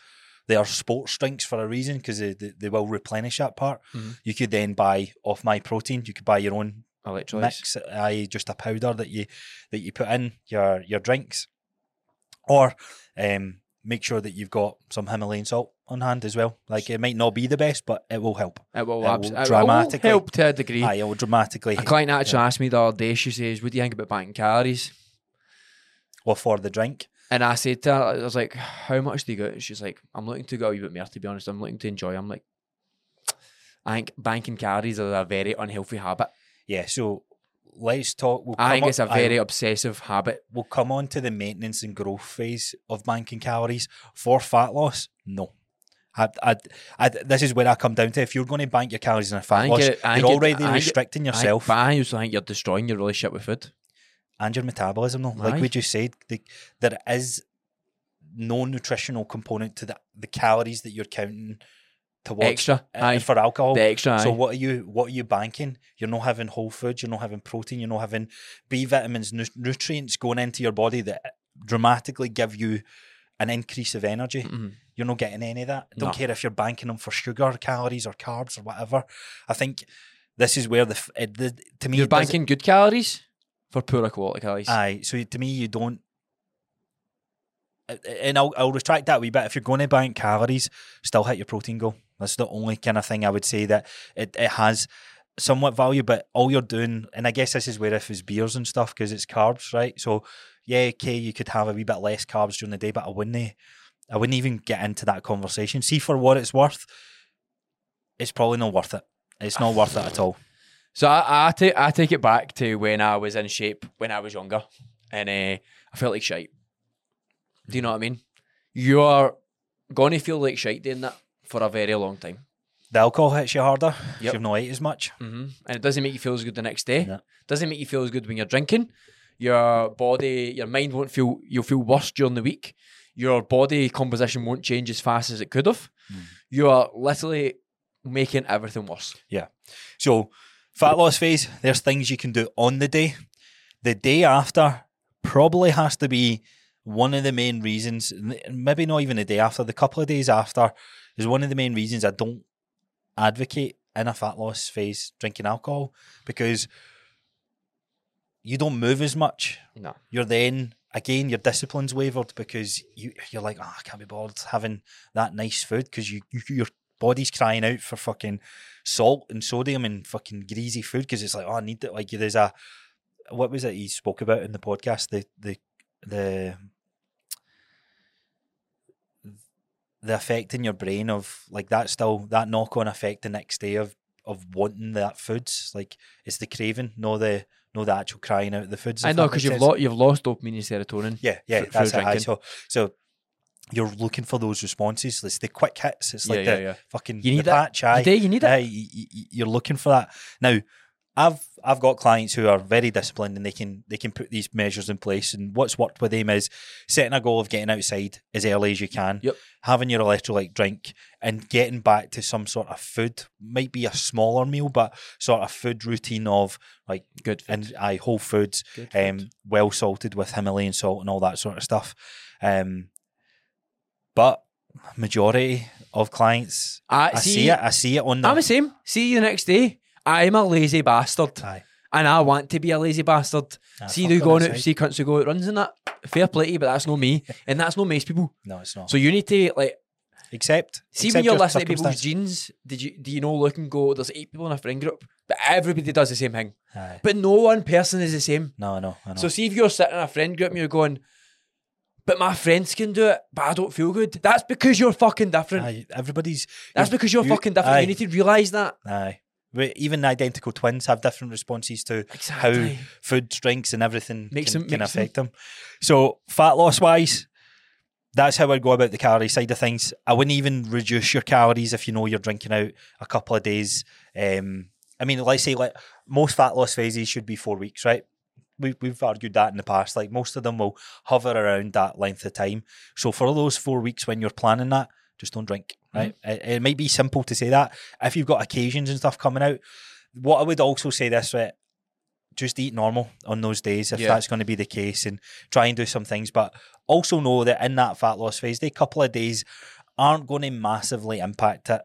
they are sports drinks for a reason because they, they they will replenish that part. Mhm. You could then buy off Myprotein. You could buy your own Electrolytes. mix. Just a powder that you that you put in your your drinks, or um, make sure that you've got some Himalayan salt on hand as well. Like it might not be the best, but it will help. It will, It abs- will it will help to a degree. Aye, it will dramatically. a client actually asked me the other day, she says, What do you think about banking calories? Well, for the drink. And I said to her, I was like, How much do you get? She's like, I'm looking to go a wee bit more, to be honest. I'm looking to enjoy. I'm like, I think banking calories is a very unhealthy habit. Yeah, so let's talk. We'll I think it's a aye, very obsessive habit. we'll come on to the maintenance and growth phase of banking calories for fat loss. No. I, I, I, this is where I come down to. If you're going to bank your calories in a fat loss, it- I you're already I it- restricting I, yourself but I also think you're destroying your relationship with food. and your metabolism. Though, like we just said, the, there is no nutritional component to the, the calories that you're counting towards Extra. uh, Aye. for alcohol. The extra. So aye. what are you what are you banking? You're not having whole foods. You're not having protein. You're not having B vitamins, nu- nutrients going into your body that dramatically give you an increase of energy. Mhm. You're not getting any of that. Don't No. care if you're banking them for sugar, calories, or carbs or whatever. I think this is where the, f- it, the to me You're banking good calories for poorer quality calories. Aye. So to me, you don't. And I'll, I'll retract that a wee bit. If you're going to bank calories, still hit your protein goal. That's the only kind of thing I would say that it, it has somewhat value, but all you're doing, and I guess this is where if it's beers and stuff, because it's carbs, right? So, yeah, okay, you could have a wee bit less carbs during the day, but I wouldn't, I wouldn't even get into that conversation. See, for what it's worth, it's probably not worth it. It's not worth it at all. So I, I take I take it back to when I was in shape when I was younger, and uh, I felt like shite. Do you know what I mean? You are to feel like shite doing that for a very long time, The alcohol hits you harder. Yep. You've not ate as much. hmm and it doesn't make you feel as good the next day. No. Doesn't make you feel as good when you're drinking. Your body, your mind won't feel. You'll feel worse during the week. Your body composition won't change as fast as it could have. Mm. You are literally making everything worse. Yeah. So, fat loss phase, there's things you can do on the day. The day after probably has to be one of the main reasons, maybe not even the day after, the couple of days after is one of the main reasons I don't advocate in a fat loss phase drinking alcohol because you don't move as much. No. You're then again your discipline's wavered because you you're like, oh, I can't be bothered having that nice food because you, you your body's crying out for fucking salt and sodium and fucking greasy food because it's like, oh, I need it. Like there's a what was it he spoke about in the podcast? The the the the effect in your brain of like that still that knock on effect the next day of of wanting that foods like it's the craving, no the no the actual crying out the foods. I know because you've lost you've lost dopamine and serotonin. Yeah, yeah, that's it. aye. So, so you're looking for those responses. It's the quick hits. It's like yeah, yeah, the yeah. fucking You need the it. patch. Aye. You do. You need it. Aye, you're looking for that. Now, I've I've got clients who are very disciplined and they can they can put these measures in place. And what's worked with them is setting a goal of getting outside as early as you can. Yep. Having your electrolyte drink and getting back to some sort of food. Might be a smaller meal, but sort of food routine of like Good. Food. and I whole foods food. um, well salted with Himalayan salt and all that sort of stuff. Um, but majority of clients, I, I see, it. I see it on the. I'm the same. See you the next day. I'm a lazy bastard, Aye. and I want to be a lazy bastard. Aye, see you going out, see cunts who go out runs and that. Fair play, to you, but that's not me, and that's not most people. No, it's not. So you need to like accept. see accept when you're your listening to people's genes. Did you do you know look and go? There's eight people in a friend group, but everybody does the same thing. Aye. But no one person is the same. No, know. I know. So see if you're sitting in a friend group and you're going, but my friends can do it, but I don't feel good. That's because you're fucking different. Aye, everybody's. That's because you're you- fucking different. Aye, You need to realise that. aye. Even identical twins have different responses to Exactly. how food, drinks, and everything Makes can, them- can affect them. So fat loss wise, that's how I'd go about the calorie side of things. I wouldn't even reduce your calories if you know you're drinking out a couple of days. Um, I mean, let's say like most fat loss phases should be four weeks, right? We, we've argued that in the past. Like most of them will hover around that length of time. So for those four weeks when you're planning that, just don't drink. Right? Mm-hmm. It, it might be simple to say that if you've got occasions and stuff coming out. What I would also say this right, just eat normal on those days if Yeah. that's going to be the case and try and do some things. But also know that in that fat loss phase, the couple of days aren't going to massively impact it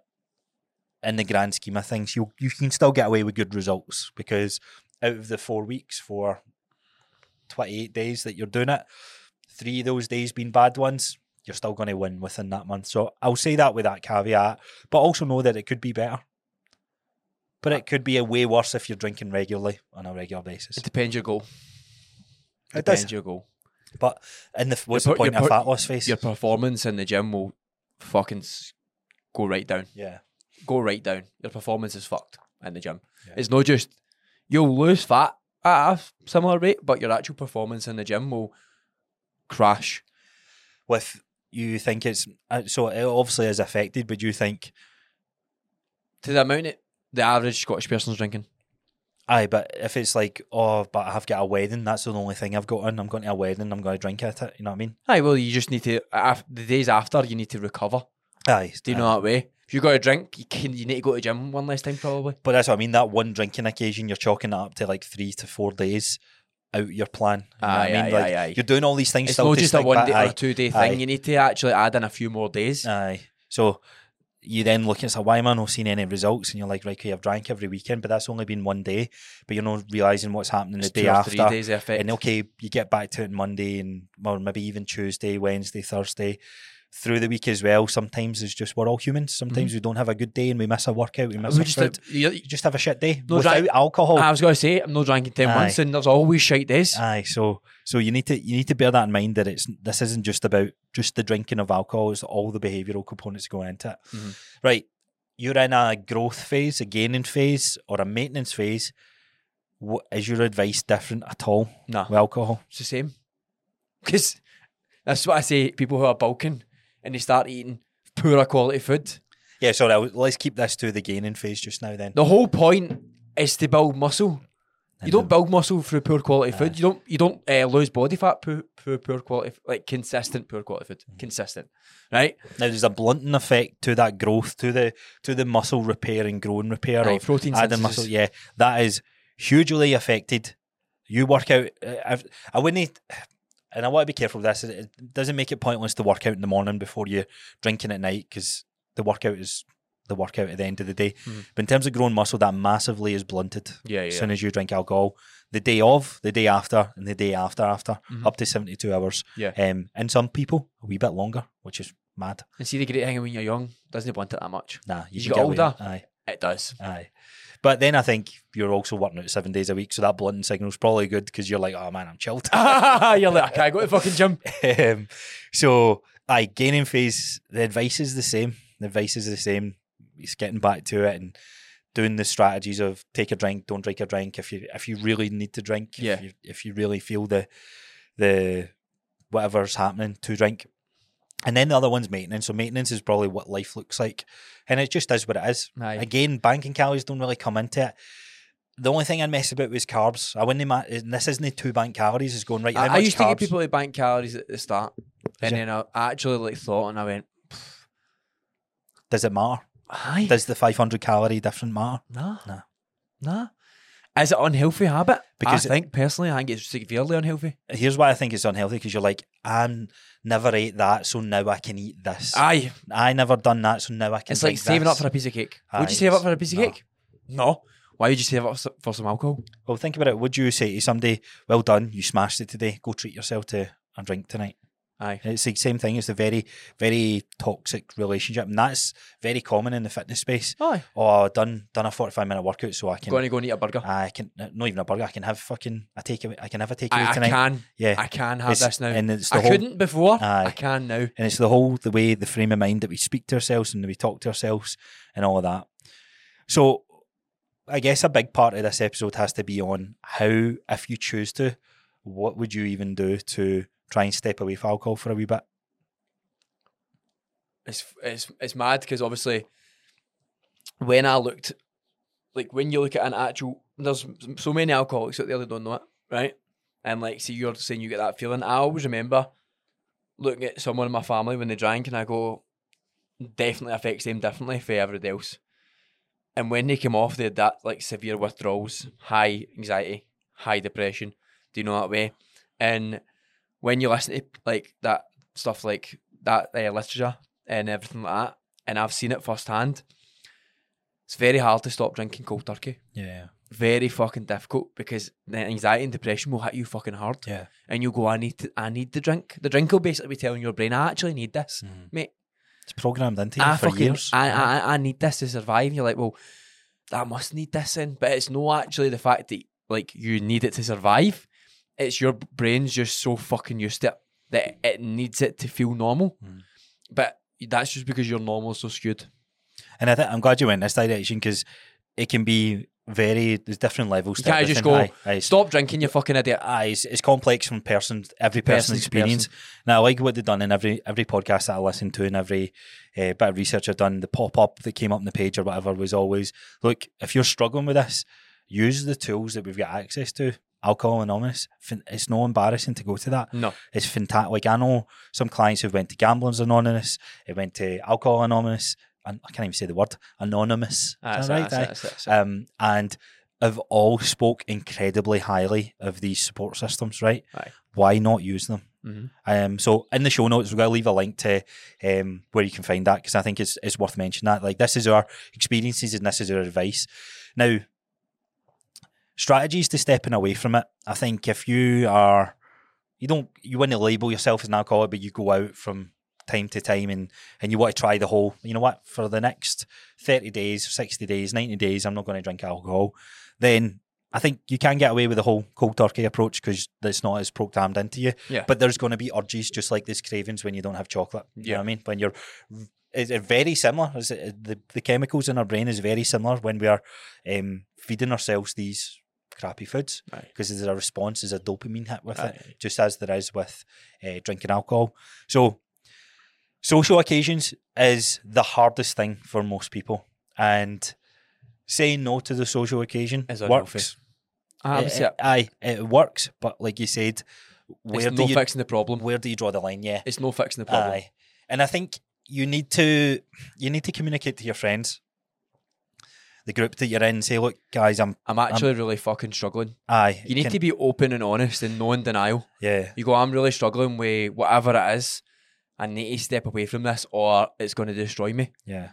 in the grand scheme of things. You you can still get away with good results because out of the four weeks for twenty eight days that you're doing it, three of those days being bad ones, you're still going to win within that month. So I'll say that with that caveat, but also know that it could be better. But it uh, could be a way worse if you're drinking regularly on a regular basis. It depends your goal. It Depends does. your goal. But in the what's Your the per- point of fat loss phase? Your performance in the gym will fucking go right down. yeah, Go right down. Your performance is fucked in the gym. Yeah. It's not just you'll lose fat at a similar rate, but your actual performance in the gym will crash. with you think it's uh, so it obviously is affected, but you think To the amount it, the average Scottish person's drinking. aye, but if it's like oh, but I have got a wedding, that's the only thing I've got on. I'm going to a wedding, I'm going to drink at it. You know what I mean? Aye, well, you just need to, af- the days after, you need to recover. Aye, Do you aye. know that way? If you got a drink, you can you need to go to the gym one less time probably. But that's what I mean. That one drinking occasion, you're chalking that up to like three to four days out your plan. You Aye, I mean? aye, like aye, you're doing all these things. It's still not just a one day or two day thing. You need to actually add in a few more days. Aye. So you then look at so why am I not seeing any results? And you're like, right, okay, I've drank every weekend, but that's only been one day. But you're not realizing what's happening It's the day after. three days effect. And okay, you get back to it Monday and or maybe even Tuesday, Wednesday, Thursday. Through the week as well, sometimes it's just we're all humans. Sometimes we don't have a good day and we miss a workout, we miss Mm-hmm. We a just food. you- you just have a shit day No, without drank- alcohol. I was going to say I'm not drinking ten Aye. months, and there's always shit days. Aye, so so you need to you need to bear that in mind that it's this isn't just about just the drinking of alcohol; it's all the behavioural components going into it. Mhm. Right, you're in a growth phase, a gaining phase, or a maintenance phase. What is your advice different at all Nah, with alcohol? it's the same. Because that's what I say. People who are bulking and they start eating poorer quality food. Yeah, sorry. I'll- Let's keep this to the gaining phase just now. Then The whole point is to build muscle. You don't build muscle through poor quality food. You don't. You don't uh, lose body fat through poor, poor quality, f- like consistent poor quality food. Consistent, right? now there's a blunting effect to that growth, to the to the muscle repair and growing repair Aye, of protein adding synthesis. muscle. Yeah, that is hugely affected. You work out. uh, I've, I wouldn't, and I want to be careful with this. It it doesn't make it pointless to work out in the morning before you're drinking at night because the workout is the workout at the end of the day. Mhm. But in terms of growing muscle, that massively is blunted Yeah, yeah. as soon as you drink alcohol. The day of, the day after, and the day after after, Mhm. up to seventy two hours. Yeah. Um, and some people a wee bit longer, which is mad. And see the great thing when you're young doesn't want it that much. Nah, you you get get older, it. Aye. It does. Aye. But then I think you're also working out seven days a week, so that blunting signal's probably good because you're like, oh man, I'm chilled. you're like, I can't go to the fucking gym. um, so aye, gaining phase. The advice is the same. The advice is the same. It's getting back to it and doing the strategies of take a drink, don't drink a drink. If you if you really need to drink, Yeah. If you, if you really feel the the whatever's happening to drink. And then the other one's maintenance. So maintenance is probably what life looks like, and it just is what it is. Aye. Again, banking calories don't really come into it. The only thing I mess about was carbs. I wouldn't. Ma- and this isn't the two bank calories. Is going right. I, I used to get people to bank calories at the start, and then I actually like thought, and I went, Does it matter? "Aye, Does the 500 calorie different matter? nah, Nah. nah." Is it unhealthy habit? Because- I think personally, I think it's severely unhealthy. Here's why I think it's unhealthy because you're like, I'm never ate that, so now I can eat this. Aye, I never done that, so now I can. it's like saving up for a piece of cake. Aye, would you save up for a piece of no. cake? No. Why would you save up for some alcohol? Well, think about it. Would you say to somebody, "Well done, you smashed it today. Go treat yourself to a drink tonight." Aye. It's the same thing. It's a very, very toxic relationship, and that's very common in the fitness space. Aye. Oh, done done a forty five minute workout, so I can. Going to go and eat a burger. I can not even a burger. I can have fucking a takeaway. I can have a takeaway I, I tonight. can. Yeah, I can have It's- this now. and it's the I whole- couldn't before. Aye. I can now. and it's the whole the way the frame of mind that we speak to ourselves and we talk to ourselves and all of that. So, I guess a big part of this episode has to be on how, if you choose to, what would you even do to try and step away from alcohol for a wee bit? it's it's it's mad because obviously when I looked like when you look at an actual there's so many alcoholics out there that don't know it right? And like see you're saying you get that feeling. I always remember looking at someone in my family when they drank and I go definitely affects them differently for everybody else. And when they came off they had that like severe withdrawals high anxiety high depression. Do you know that way? And when you listen to like that stuff like that uh, literature and everything like that, and I've seen it firsthand. It's very hard to stop drinking cold turkey. Yeah, Very fucking difficult because the anxiety and depression will hit you fucking hard, yeah, and you'll go, "I need to, I need the drink." The drink will basically be telling your brain, "I actually need this, Mhm. mate. it's programmed into you I for fucking, years. I, I, I need this to survive." And you're like, "Well, I must need this in," but it's no actually the fact that like you need it to survive. It's your brain's just so fucking used to it that it needs it to feel normal, Mm. but that's just because your normal is so skewed. and I think I'm glad you went this direction because it can be very there's different levels. You can't just go, Aye, aye, Stop drinking, you fucking idiot. Aye, it's, it's complex from person, every Person person's to person. experience. Now, I like what they've done in every every podcast that I listen to and every uh, bit of research I've done. The pop up that came up on the page or whatever was always look if you're struggling with this, use the tools that we've got access to. Alcohol Anonymous. It's no embarrassing to go to that. No. It's fantastic. Like I know some clients who went to Gamblers Anonymous, they went to Alcohol Anonymous, and I can't even say the word anonymous. That's right? that's it, that's it, um, and have all spoke incredibly highly of these support systems, right? Aye. Why not use them? Mhm. Um, so in the show notes, we're going to leave a link to um, where you can find that because I think it's, it's worth mentioning that. Like, this is our experiences and this is our advice. Now, strategies to stepping away from it. I think if you are, you don't, you wouldn't label yourself as an alcoholic, but you go out from time to time and, and you want to try the whole, you know what, for the next 30 days, 60 days, 90 days, I'm not going to drink alcohol, then I think you can get away with the whole cold turkey approach because it's not as programmed into you. Yeah. But there's going to be urges just like this cravings when you don't have chocolate. You know Yeah. what I mean? When you're, it's very similar. Is it, the, the chemicals in our brain is very similar when we are um, feeding ourselves these crappy foods because there's a response, there's a dopamine hit with it just as there is with uh, drinking alcohol. So, social occasions is the hardest thing for most people, and saying no to the social occasion Is works. Ah, It- that's it- it. aye, it works, but like you said, where It's do no you fixing the problem. where do you draw the line? Yeah, It's no fixing the problem. aye, and I think you need to you need to communicate to your friends, the group that you're in. Say, look, guys, I'm I'm actually really fucking struggling. aye. You need can- to be open and honest and no in denial. yeah, You go, I'm really struggling with whatever it is. I need to step away from this or it's going to destroy me. yeah,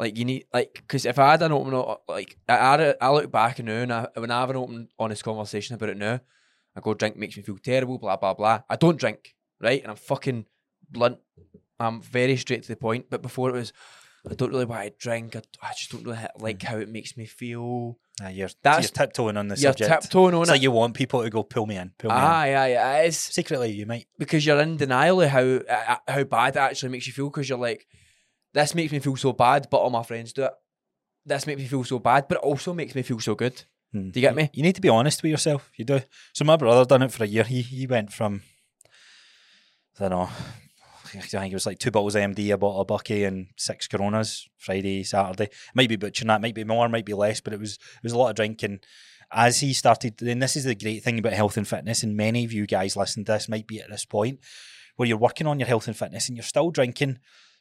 Like, you need, like, because if I had an open, like, I, I, I look back now and I, when I have an open, honest conversation about it now, I go, drink makes me feel terrible, blah, blah, blah. I don't drink, right? And I'm fucking blunt. I'm very straight to the point. But before it was, I don't really want to drink. I, I just don't really like how it makes me feel. Ah, you're, That's- you're tiptoeing on the You're subject. tiptoeing on It's like it. you want people to go pull me in, pull me in. Aye, aye, aye. It's Secretly, you might. because you're in denial of how uh, how bad it actually makes you feel. Because you're like, this makes me feel so bad, but all my friends do it. This makes me feel so bad, but it also makes me feel so good. Hmm. Do you get me? You need to be honest with yourself. You do. So my brother done it for a year. He he went from I don't know. I think it was like two bottles of MD, a bottle of Bucky, and six Coronas Friday, Saturday. Might be butchering that, might be more, might be less, but it was it was a lot of drinking. As he started, and this is the great thing about health and fitness, and many of you guys listening to this might be at this point where you're working on your health and fitness and you're still drinking,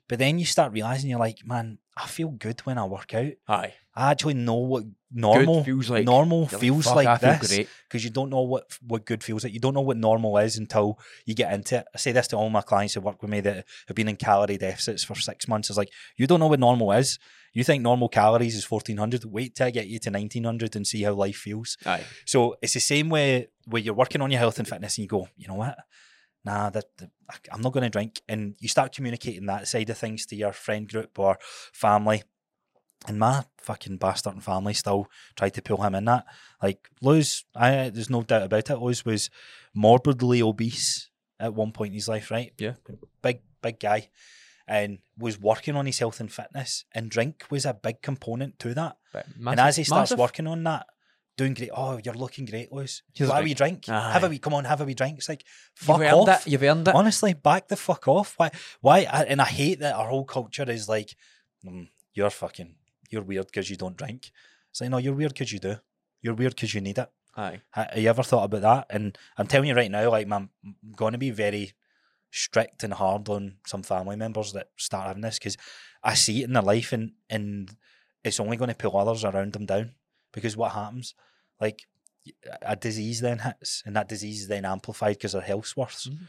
but then you start realizing you're like, man, I feel good when I work out. Aye, I actually know what normal good feels like. normal feels "Fuck, like, feel this because you don't know what what good feels like. You don't know what normal is until you get into it. I say this to all my clients who work with me that have been in calorie deficits for six months. It's like you don't know what normal is. You think normal calories is fourteen hundred. Wait till I get you to nineteen hundred and see how life feels. Aye, So it's the same way where you're working on your health and fitness and you go, you know what? Nah, that, that- I'm not going to drink. And you start communicating that side of things to your friend group or family. And my fucking bastard and family still tried to pull him in that. Like Luz, I there's no doubt about it. Luz was morbidly obese at one point in his life, right? Yeah. Big, big guy. And was working on his health and fitness. And drink was a big component to that but and as he starts massive. working on that, doing great. Oh, you're looking great, Lewis. Here's a Why drink. we drink? Aye. Have a wee. Come on, have a wee drink. It's like you've fuck earned off. it. You've earned it. Honestly, back the fuck off. Why? Why? And I hate that our whole culture is like, mm, you're fucking, you're weird because you don't drink. It's like no, you're weird because you do. You're weird because you need it. Aye, Have you ever thought about that? And I'm telling you right now, like, man, I'm going to be very strict and hard on some family members that start having this because I see it in their life and and it's only going to pull others around them down because what happens, like, a disease then hits and that disease is then amplified because their health's worse. Mhm.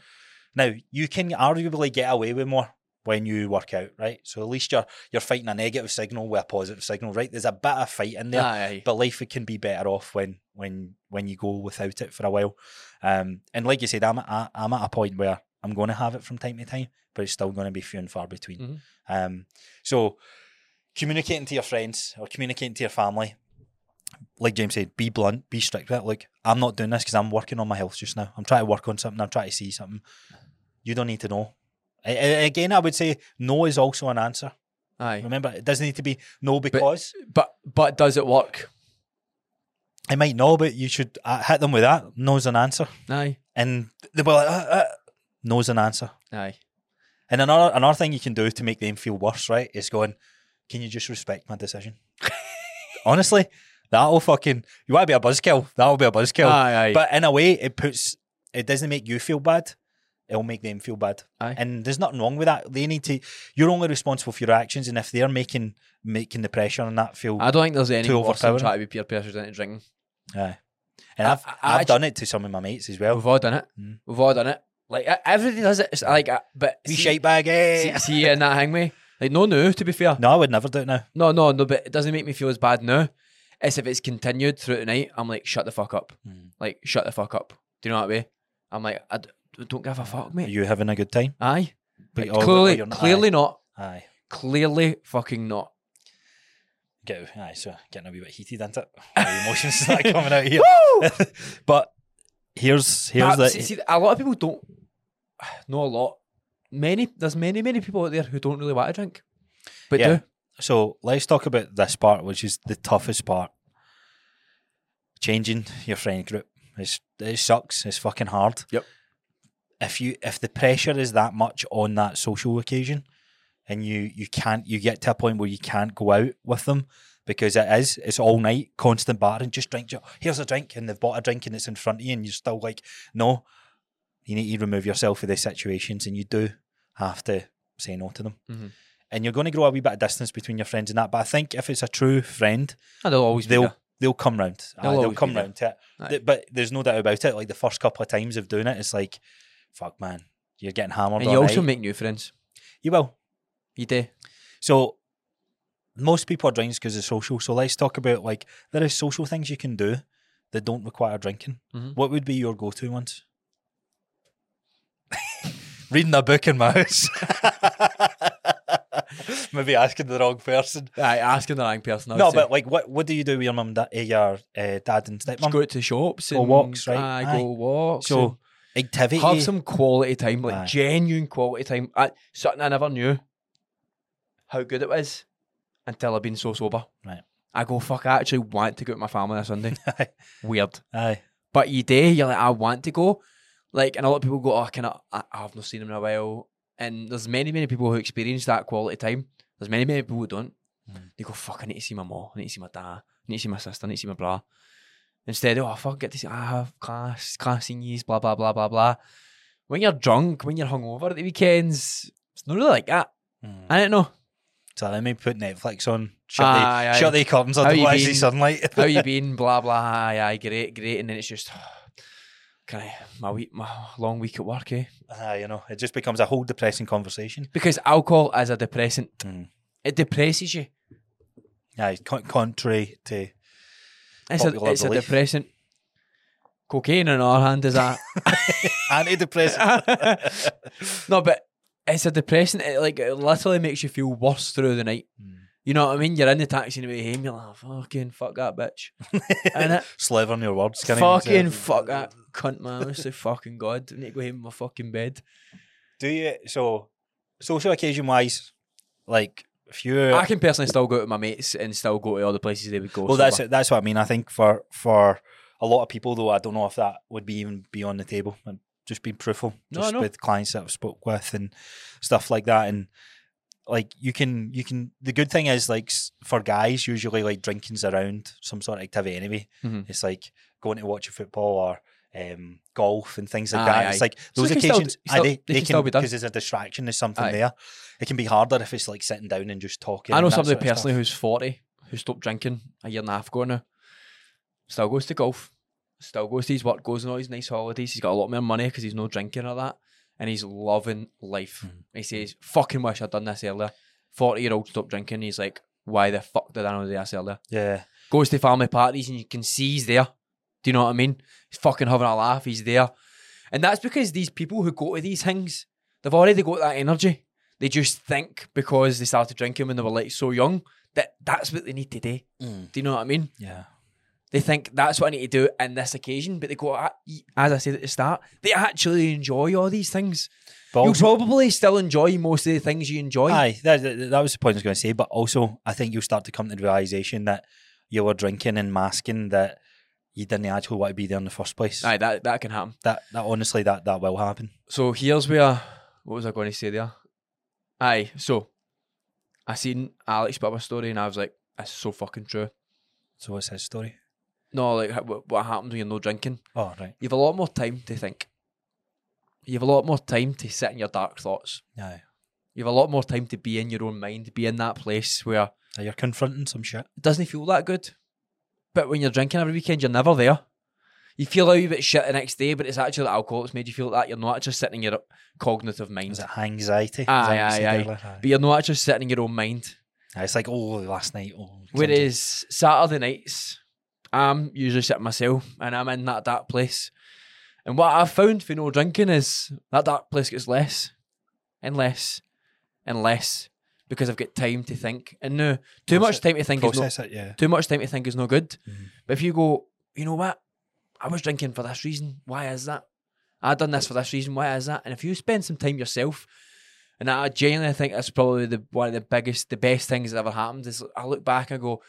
Now you can arguably get away with more when you work out, right? So at least you're you're fighting a negative signal with a positive signal, right? There's a bit of fight in there aye, but life can be better off when when when you go without it for a while. Um, and like you said, I'm at, I'm at a point where I'm going to have it from time to time, but it's still going to be few and far between. Mhm. Um, so communicating to your friends or communicating to your family, like James said, be blunt, be strict with it. Like I'm not doing this because I'm working on my health just now. I'm trying to work on something. I'm trying to see something. You don't need to know. A- a- Again, I would say no is also an answer. aye. Remember, it doesn't need to be no because. But but does it work? I might know, but you should uh, hit them with that. No's an answer, Aye, and they were like, uh, uh, "No's an answer." aye. And another another thing you can do to make them feel worse, right, is going, "Can you just respect my decision?" Honestly, that'll fucking. You want to be a buzzkill? That'll be a buzzkill. Aye, aye. But in a way, it puts. It doesn't make you feel bad. It'll make them feel bad. Aye. And there's nothing wrong with that. They need to. You're only responsible for your actions, and if they're making making the pressure on that feel, I don't think there's any worse than trying to be peer pressured into drinking. aye. And I- I've, I- I've I done it to some of my mates as well. We've all done it. Mm. We've all done it. Like everybody does it. It's like, uh, but Wee see, shite bag, eh? see, see in that hang me. Like no, no. To be fair, No, I would never do it now. no, no, no. But it doesn't make me feel as bad now. It's if it's continued throughout the night. I'm like, shut the fuck up. Mm. Like, shut the fuck up. Do you know what I mean? I'm like, I d- don't give a fuck, Are mate. you having a good time? Aye. But Like, oh, clearly, not- clearly not. Aye. aye. Clearly, fucking not. Get, aye, so getting a wee bit heated, isn't it? Emotions start coming out here. but here's here's the see, see, a lot of people don't. know a lot. Many there's many many people out there who don't really want to drink, but Yeah. do. So let's talk about this part, which is the toughest part. Changing your friend group. It's, it sucks. It's fucking hard. Yep. If you if the pressure is that much on that social occasion, and you you can't you get to a point where you can't go out with them because it is it's all night constant bar and just drink. Here's a drink, and they've bought a drink and it's in front of you, and you're still like, no. You need to remove yourself from these situations, and you do have to say no to them. Mhm. And you're going to grow a wee bit of distance between your friends and that. But I think if it's a true friend, And they'll always they'll there. they'll come round. They'll They'll, come round to it. Th- But there's no doubt about it. Like the first couple of times of doing it, it's like, fuck, man, you're getting hammered. And you also night. make new friends. you will. You do. So most people are drinking because of social. So let's talk about like there is social things you can do that don't require drinking. Mhm. What would be your go-to ones? Reading a book in my house. Maybe asking the wrong person. Aye, asking the wrong person. I No, but like, what what do you do with your mum, da- eh, your uh, dad and Just stepmom? go out to shops Go and walks, right? Aye, Aye. go walks. So activity. have some quality time, like Aye. genuine quality time. I, something I never knew how good it was until I've been so sober. Right. I go, fuck, I actually want to go with my family on a Sunday. Weird. Aye. But you do, you're like, I want to go. Like, and a lot of people go, oh, can I, I I've not seen him in a while. And there's many, many people who experience that quality time. There's many, many people who don't. Mm. They go, fuck, I need to see my mom. I need to see my dad. I need to see my sister. I need to see my bra. Instead, oh, fuck, I get to see, I have class, class seniors, blah, blah, blah, blah, blah. When you're drunk, when you're hungover at the weekends, it's not really like that. Mm. I don't know. So let me put Netflix on. Shut Aye, the aye. shut the curtains. I How don't want to sunlight. How you been? Blah, blah. Aye, aye, great, great. And then it's just, can I, my week, my long week at work, eh? Aye, you know, it just becomes a whole depressing conversation. Because alcohol is a depressant. Mm. It depresses you. Aye, con- contrary to It's a, it's a depressant. Cocaine on our hand is that. antidepressant. no, but it's a depressant. It like it literally makes you feel worse through the night. Mm. You know what I mean? You're in the taxi and way home. You're like, "Oh, fucking fuck that bitch. And it, Slivering your words. say fucking fuck that cunt, man. Honestly, fucking god. I need to go home in my fucking bed. Do you so social occasion wise, like if you I can personally still go to my mates and still go to all the places they would go. well that's that's what I mean. I think for for a lot of people though, I don't know if that would be even be on the table. And just being truthful, No, just no. with clients that I've spoke with and stuff like that, and like you can you can. The good thing is like for guys, usually like drinking's around some sort of activity anyway. Mhm. It's like going to watch a football or. Um, golf and things like Aye, that. aye. It's like those they can still- occasions. still- they they, they can can still be done. because there's a distraction. There's something Aye. there. It can be harder if it's like sitting down and just talking. I know somebody sort of stuff. personally who's 40 who stopped drinking a year and a half ago now. Still goes to golf. Still goes to his work, goes on all his nice holidays. He's got a lot more money because he's no drinking or that. And he's loving life. Mhm. He says, fucking wish I'd done this earlier. 40 year old stopped drinking. He's like, why the fuck did I not do this earlier? Yeah. Goes to family parties and you can see he's there. Do you know what I mean? He's fucking having a laugh. He's there. And that's because these people who go to these things, they've already got that energy. They just think because they started drinking when they were like so young that that's what they need to do. Mm. Do you know what I mean? Yeah. They think that's what I need to do in this occasion, but they go, "Ah, as I said at the start, they actually enjoy all these things. But You'll also, probably still enjoy most of the things you enjoy. aye, that, that, that was the point I was going to say. But also, I think you'll start to come to the realization that you were drinking and masking that you didn't actually want to be there in the first place. Aye, that, that can happen. That, that honestly, that, that will happen. So here's where what was I going to say there? Aye, so I seen Alex put up a story and I was like, that's so fucking true. So what's his story? No, like what, what happens when you're no drinking? Oh, right. You have a lot more time to think. You have a lot more time to sit in your dark thoughts. Aye. You have a lot more time to be in your own mind, be in that place where You're confronting some shit. it doesn't feel that good. But when you're drinking every weekend, you're never there. You feel a wee bit shit the next day, but it's actually the alcohol that's made you feel like that. You're not just sitting in your cognitive mind. Is it anxiety? Aye, that what you aye, aye. Aye. But you're not just sitting in your own mind. It's like, oh, last night. Oh, Whereas Saturday nights, I'm usually sitting myself and I'm in that dark place. And what I've found for no drinking is that dark place gets less and less and less because I've got time to think. And no, too much time to think is no, process it, yeah. too much time to think is no good. Mhm. But if you go, you know what? I was drinking for this reason. Why is that? I done this for this reason. Why is that? And if you spend some time yourself, and I genuinely think that's probably the one of the biggest, the best things that ever happened. Is I look back and go,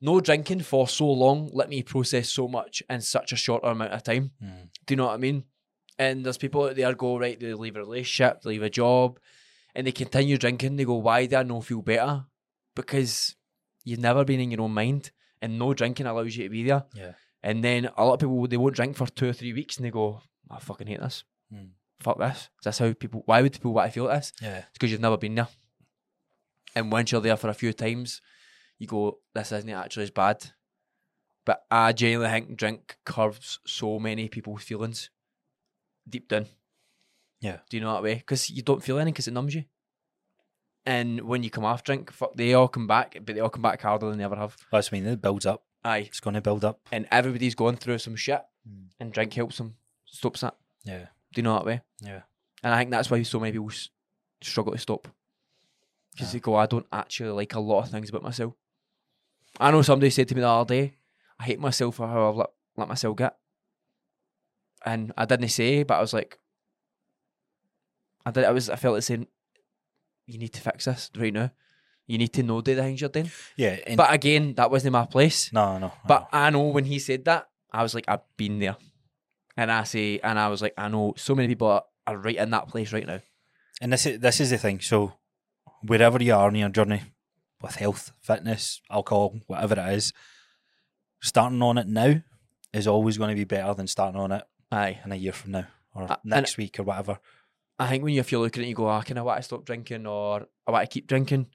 no drinking for so long let me process so much in such a short amount of time. Mm. Do you know what I mean? And there's people out there go right, they leave a relationship, they leave a job, and they continue drinking. They go, why do I not feel better? Because you've never been in your own mind, and no drinking allows you to be there. Yeah. And then a lot of people they won't drink for two or three weeks, and they go, I fucking hate this. Mm. Fuck this. That's how people. Why would people want to feel like this? Yeah. It's because you've never been there. And once you're there for a few times, you go, this isn't actually as bad. But I genuinely think drink curves so many people's feelings deep down. Yeah. Do you know that way? Because you don't feel anything because it numbs you. And when you come off drink, fuck, they all come back, but they all come back harder than they ever have. That's what I mean. It builds up. Aye. It's going to build up. And everybody's going through some shit, Mm. and drink helps them, stops that. Yeah. Do you know that way? Yeah. And I think that's why so many people struggle to stop. because they go, I don't actually like a lot of things about myself. I know somebody said to me the other day, I hate myself for how I've let, let myself get. And I didn't say, but I was like, I did. I was. I felt like saying, you need to fix this right now. You need to know the things you're doing. Yeah, and But again, that wasn't my place. no, no. But I know when he said that, I was like, I've been there. And I say, and I was like, I know so many people are, are right in that place right now. And this is this is the thing. So wherever you are in your journey with health, fitness, alcohol, whatever it is, starting on it now is always going to be better than starting on it Aye. in a year from now or next week or whatever. I think when you, if you're looking at it, you go, ah, can I want to stop drinking or I want to keep drinking?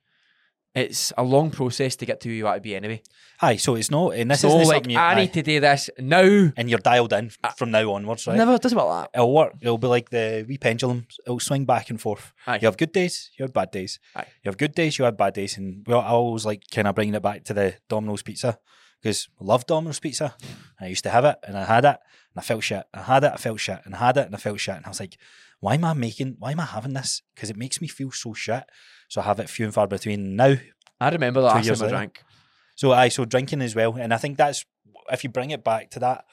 It's a long process to get to who you want to be anyway. Aye, so it's not, and this so, isn't like, you, I aye, need to do this now. and you're dialed in from now onwards, right? Never does about that. It'll work. It'll be like the wee pendulum. It'll swing back and forth. Aye. You have good days, you have bad days. Aye. You have good days, you have bad days, and well, I always like kind of bringing it back to the Domino's pizza because I love Domino's pizza. I used to have it, and I had it, and I felt shit. I had it, I felt shit, and I had it, and I felt shit, and I was like, why am I making? Why am I having this? Because it makes me feel so shit. So I have it few and far between now. I remember the Two last time I drank. So I so drinking as well, and I think that's if you bring it back to that,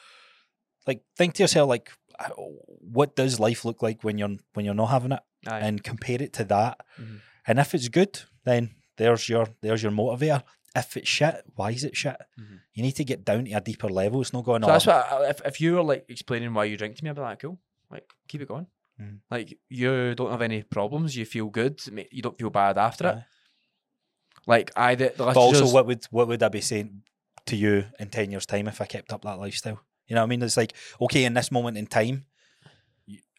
like think to yourself like, what does life look like when you're when you're not having it, Aye. and compare it to that, Mhm. and if it's good, then there's your there's your motivator. If it's shit, why is it shit? Mhm. You need to get down to a deeper level. It's not going So on. that's what I, if if you were like explaining why you drink to me, I'd be like, cool, like keep it going. Mm. Like you don't have any problems, you feel good, you don't feel bad after it. Like I, the, the But also, just- what would what would I be saying to you in ten years' time if I kept up that lifestyle? You know what I mean? It's like okay, in this moment in time,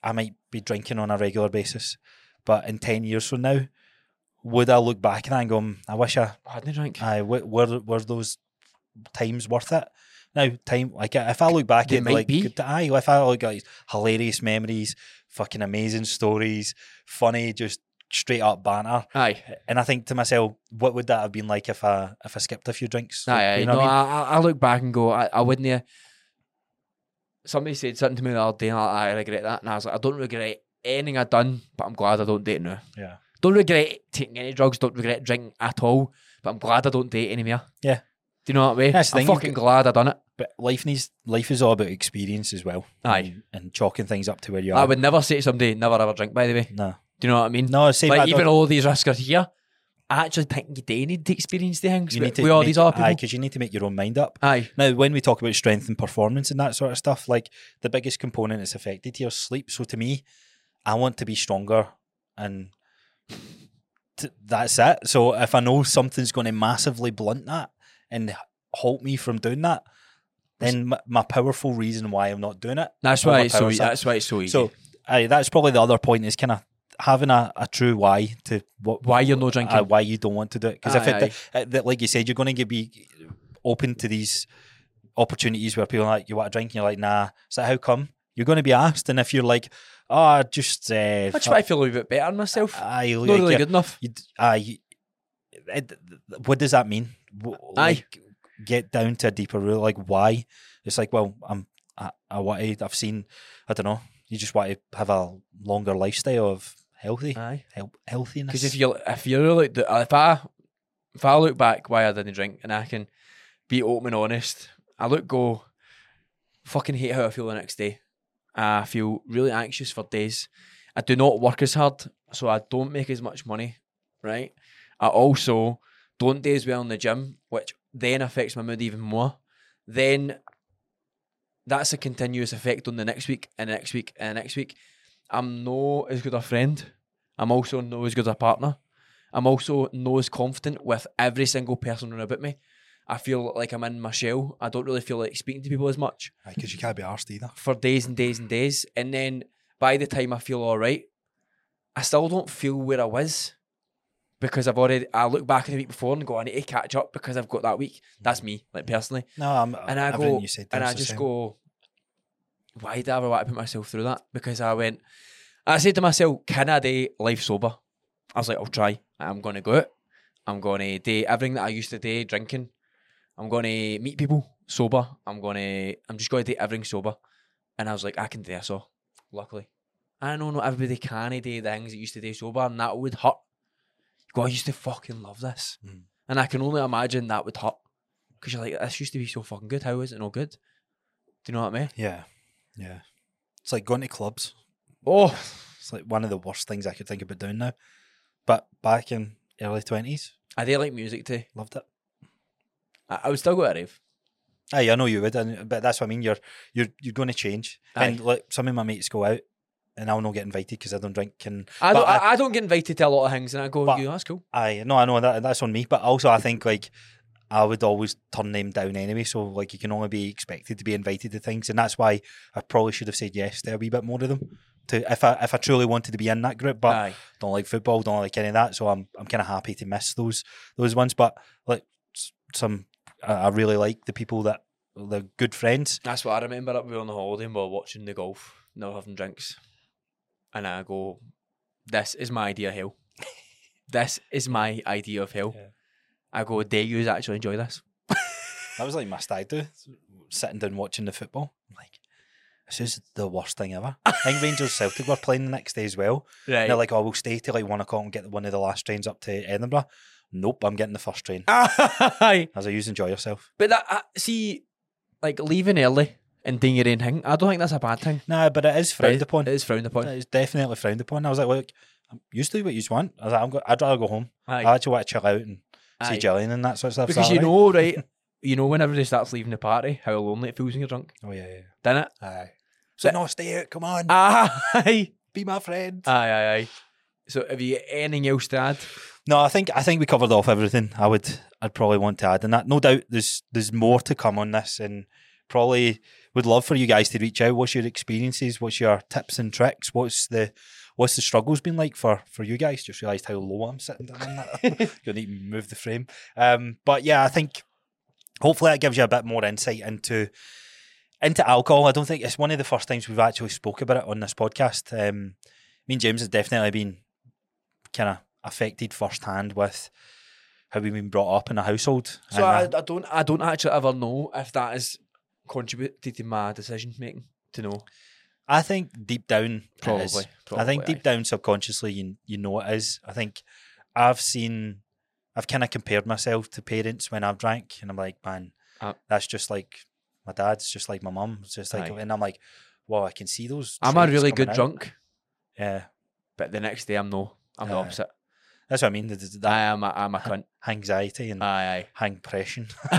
I might be drinking on a regular basis, but in ten years from now, would I look back and I go, "Mm, I wish I, hadn't drank. I were were were those times worth it? Now, time like if I look back at might like be. aye, if I look at hilarious memories, fucking amazing stories, funny, just straight up banter. Aye, And I think to myself, what would that have been like if I if I skipped a few drinks? aye, aye. you know no, I I, mean? I, I look back and go, I, I wouldn't. Have, somebody said something to me the other day, and I, I regret that, and I was like, I don't regret anything I've done, but I'm glad I don't date now. Yeah. Don't regret taking any drugs. Don't regret drinking at all. But I'm glad I don't date anymore. Yeah. Do you know what I mean? That's I'm fucking glad I done it. But life needs life is all about experience as well. Aye. And, and chalking things up to where you are. I would never say to somebody, never ever drink, by the way. no. Do you know what I mean? No, same like, even all these risks are here. I actually think you do need to experience the things you need to with all these other Aye, because you need to make your own mind up. Aye. Now, when we talk about strength and performance and that sort of stuff, like the biggest component is affected your sleep. So to me, I want to be stronger, and t- that's it. So if I know something's going to massively blunt that and halt me from doing that, then my, my powerful reason why I'm not doing it. That's why it's so. That's why it's so easy. So, aye, that's probably the other point is kind of having a, a true why to what why you're not drinking? uh, why you don't want to do it. Because if Aye, it, uh, that, like you said, you're going to be open to these opportunities where people are like, you want to drink? And you're like, nah. So how come? You're going to be asked. And if you're like, oh, just. Uh, I just want feel a little bit better myself. not like, really good enough. You, aye, it, what does that mean? Aye. Like, get down to a deeper root. Like, why? It's like, well, I'm. I, I want to. I've seen. I don't know. You just want to have a longer lifestyle of healthy, Aye. health, healthiness. Because if you if you're like the, uh, if I if I look back why I didn't drink and I can be open and honest, I look go fucking hate how I feel the next day. I feel really anxious for days. I do not work as hard, so I don't make as much money. Right. I also don't do as well in the gym, which then affects my mood even more. Then that's a continuous effect on the next week and the next week and the next week. I'm no as good a friend. I'm also no as good a partner. I'm also no as confident with every single person around about me. I feel like I'm in my shell. I don't really feel like speaking to people as much because you can't be arsed either. for days and days and days. And then by the time I feel all right, I still don't feel where I was because I've already. I look back at the week before and go, I need to catch up because I've got that week. That's me, like personally. No, I'm. And I go, you said and I just same. go, why did I ever want to put myself through that? Because I went, I said to myself, can I do life sober? I was like, I'll try. I'm going to go out. I'm going to do everything that I used to do, drinking. I'm going to meet people sober. I'm going to, I'm just going to do everything sober. And I was like, I can do this all, luckily. I know not everybody can do the things that used to do sober, and that would hurt. You go, I used to fucking love this. Mm. And I can only imagine that would hurt. Because you're like, this used to be so fucking good. How is it no good? Do you know what I mean? Yeah, yeah. It's like going to clubs. Oh, It's like one of the worst things I could think about doing now. But back in early twenties, I did like music too. loved it. I, I would still go to rave. Aye, I know you would, and, but that's what I mean. You're you're you're going to change, and like some of my mates go out, and I'll not get invited because I don't drink. And I don't, I, I don't get invited to a lot of things, and I go, But- "You, that's cool." Aye, no, I know that that's on me, but also I think like I would always turn them down anyway. So like you can only be expected to be invited to things, and that's why I probably should have said yes to a wee bit more of them. To if I if I truly wanted to be in that group, but Aye. don't like football, don't like any of that. So I'm I'm kind of happy to miss those those ones. But like some, I I really like the people that the good friends. That's what I remember. Up we were on the holiday and we were watching the golf, now having drinks, and I go, "This is my idea of hell. this is my idea of hell." Yeah. I go, "Do you actually enjoy this?" That was like my stag do, sitting down watching the football. I'm like, this is the worst thing ever. I think Rangers Celtic were playing the next day as well. Right. They're like, oh, we'll stay till like one o'clock and get one of the last trains up to Edinburgh. Nope, I'm getting the first train. As I use enjoy yourself. But that uh, see, like leaving early and doing your own thing. I don't think that's a bad thing. Nah, but it is frowned upon. It is frowned upon. It is definitely frowned upon. I was like, look, I'm used to what you want. I was like, I'm go- I'd rather go home. Aye. I actually want to chill out and see Aye. Gillian and that sort of stuff. Because you know, right? You know, when everybody starts leaving the party, how lonely it feels when you're drunk, Oh yeah, yeah. doesn't it? Aye. So But- no, stay out. Come on, Aye, be my friend. aye, aye, aye. So, have you anything else to add? No, I think I think we covered off everything. I would I'd probably want to add in that. No doubt there's there's more to come on this and probably would love for you guys to reach out. What's your experiences? What's your tips and tricks? What's the what's the struggles been like for for you guys? Just realised how low I'm sitting down in that. Gonna need to move the frame. Um but yeah, I think hopefully that gives you a bit more insight into into alcohol. I don't think it's one of the first times we've actually spoke about it on this podcast. Um me and James has definitely been kind of affected firsthand with how we've been brought up in a household. So I, uh, I don't, I don't actually ever know if that has contributed to my decision making. To know, I think deep down, probably, probably I think deep aye. down subconsciously, you you know it is. I think I've seen, I've kind of compared myself to parents when I've drank, and I'm like, man, Uh, that's just like my dad's, just like my mum. Just like, Aye. and I'm like, well, I can see those. I'm a really good out. drunk, Yeah, but the next day I'm no, I'm the Aye. opposite. That's what I mean. th- th- That I am, a, I'm a cunt. anxiety and Aye, hang pressure.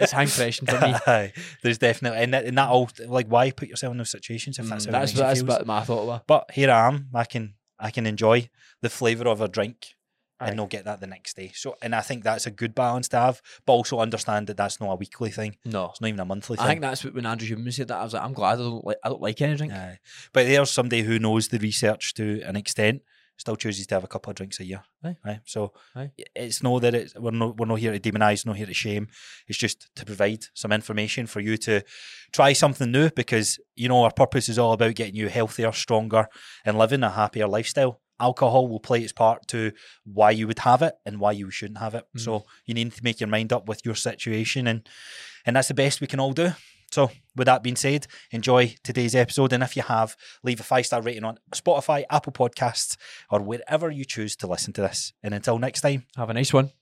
it's hang pressure for me. Aye, there's definitely and that, and that all like why put yourself in those situations if that's Mm, how it that's makes that's feel. what my thought was. But here I am. I can I can enjoy the flavour of a drink Aye. and not get that the next day. So and I think that's a good balance to have, but also understand that that's not a weekly thing. No, It's not even a monthly thing. I think that's what when Andrew Huberman said that I was like, I'm glad I don't like, I don't like any drink. Aye. But there's somebody who knows the research to an extent, still chooses to have a couple of drinks a year. Aye. Right. So Aye. it's no that it's we're not we're not here to demonise, not here to shame. It's just to provide some information for you to try something new because you know our purpose is all about getting you healthier, stronger, and living a happier lifestyle. Alcohol will play its part to why you would have it and why you shouldn't have it. Mm. So you need to make your mind up with your situation and and that's the best we can all do. So, with that being said, enjoy today's episode. And if you have, leave a five star rating on Spotify, Apple Podcasts, or wherever you choose to listen to this. And until next time, Have a nice one.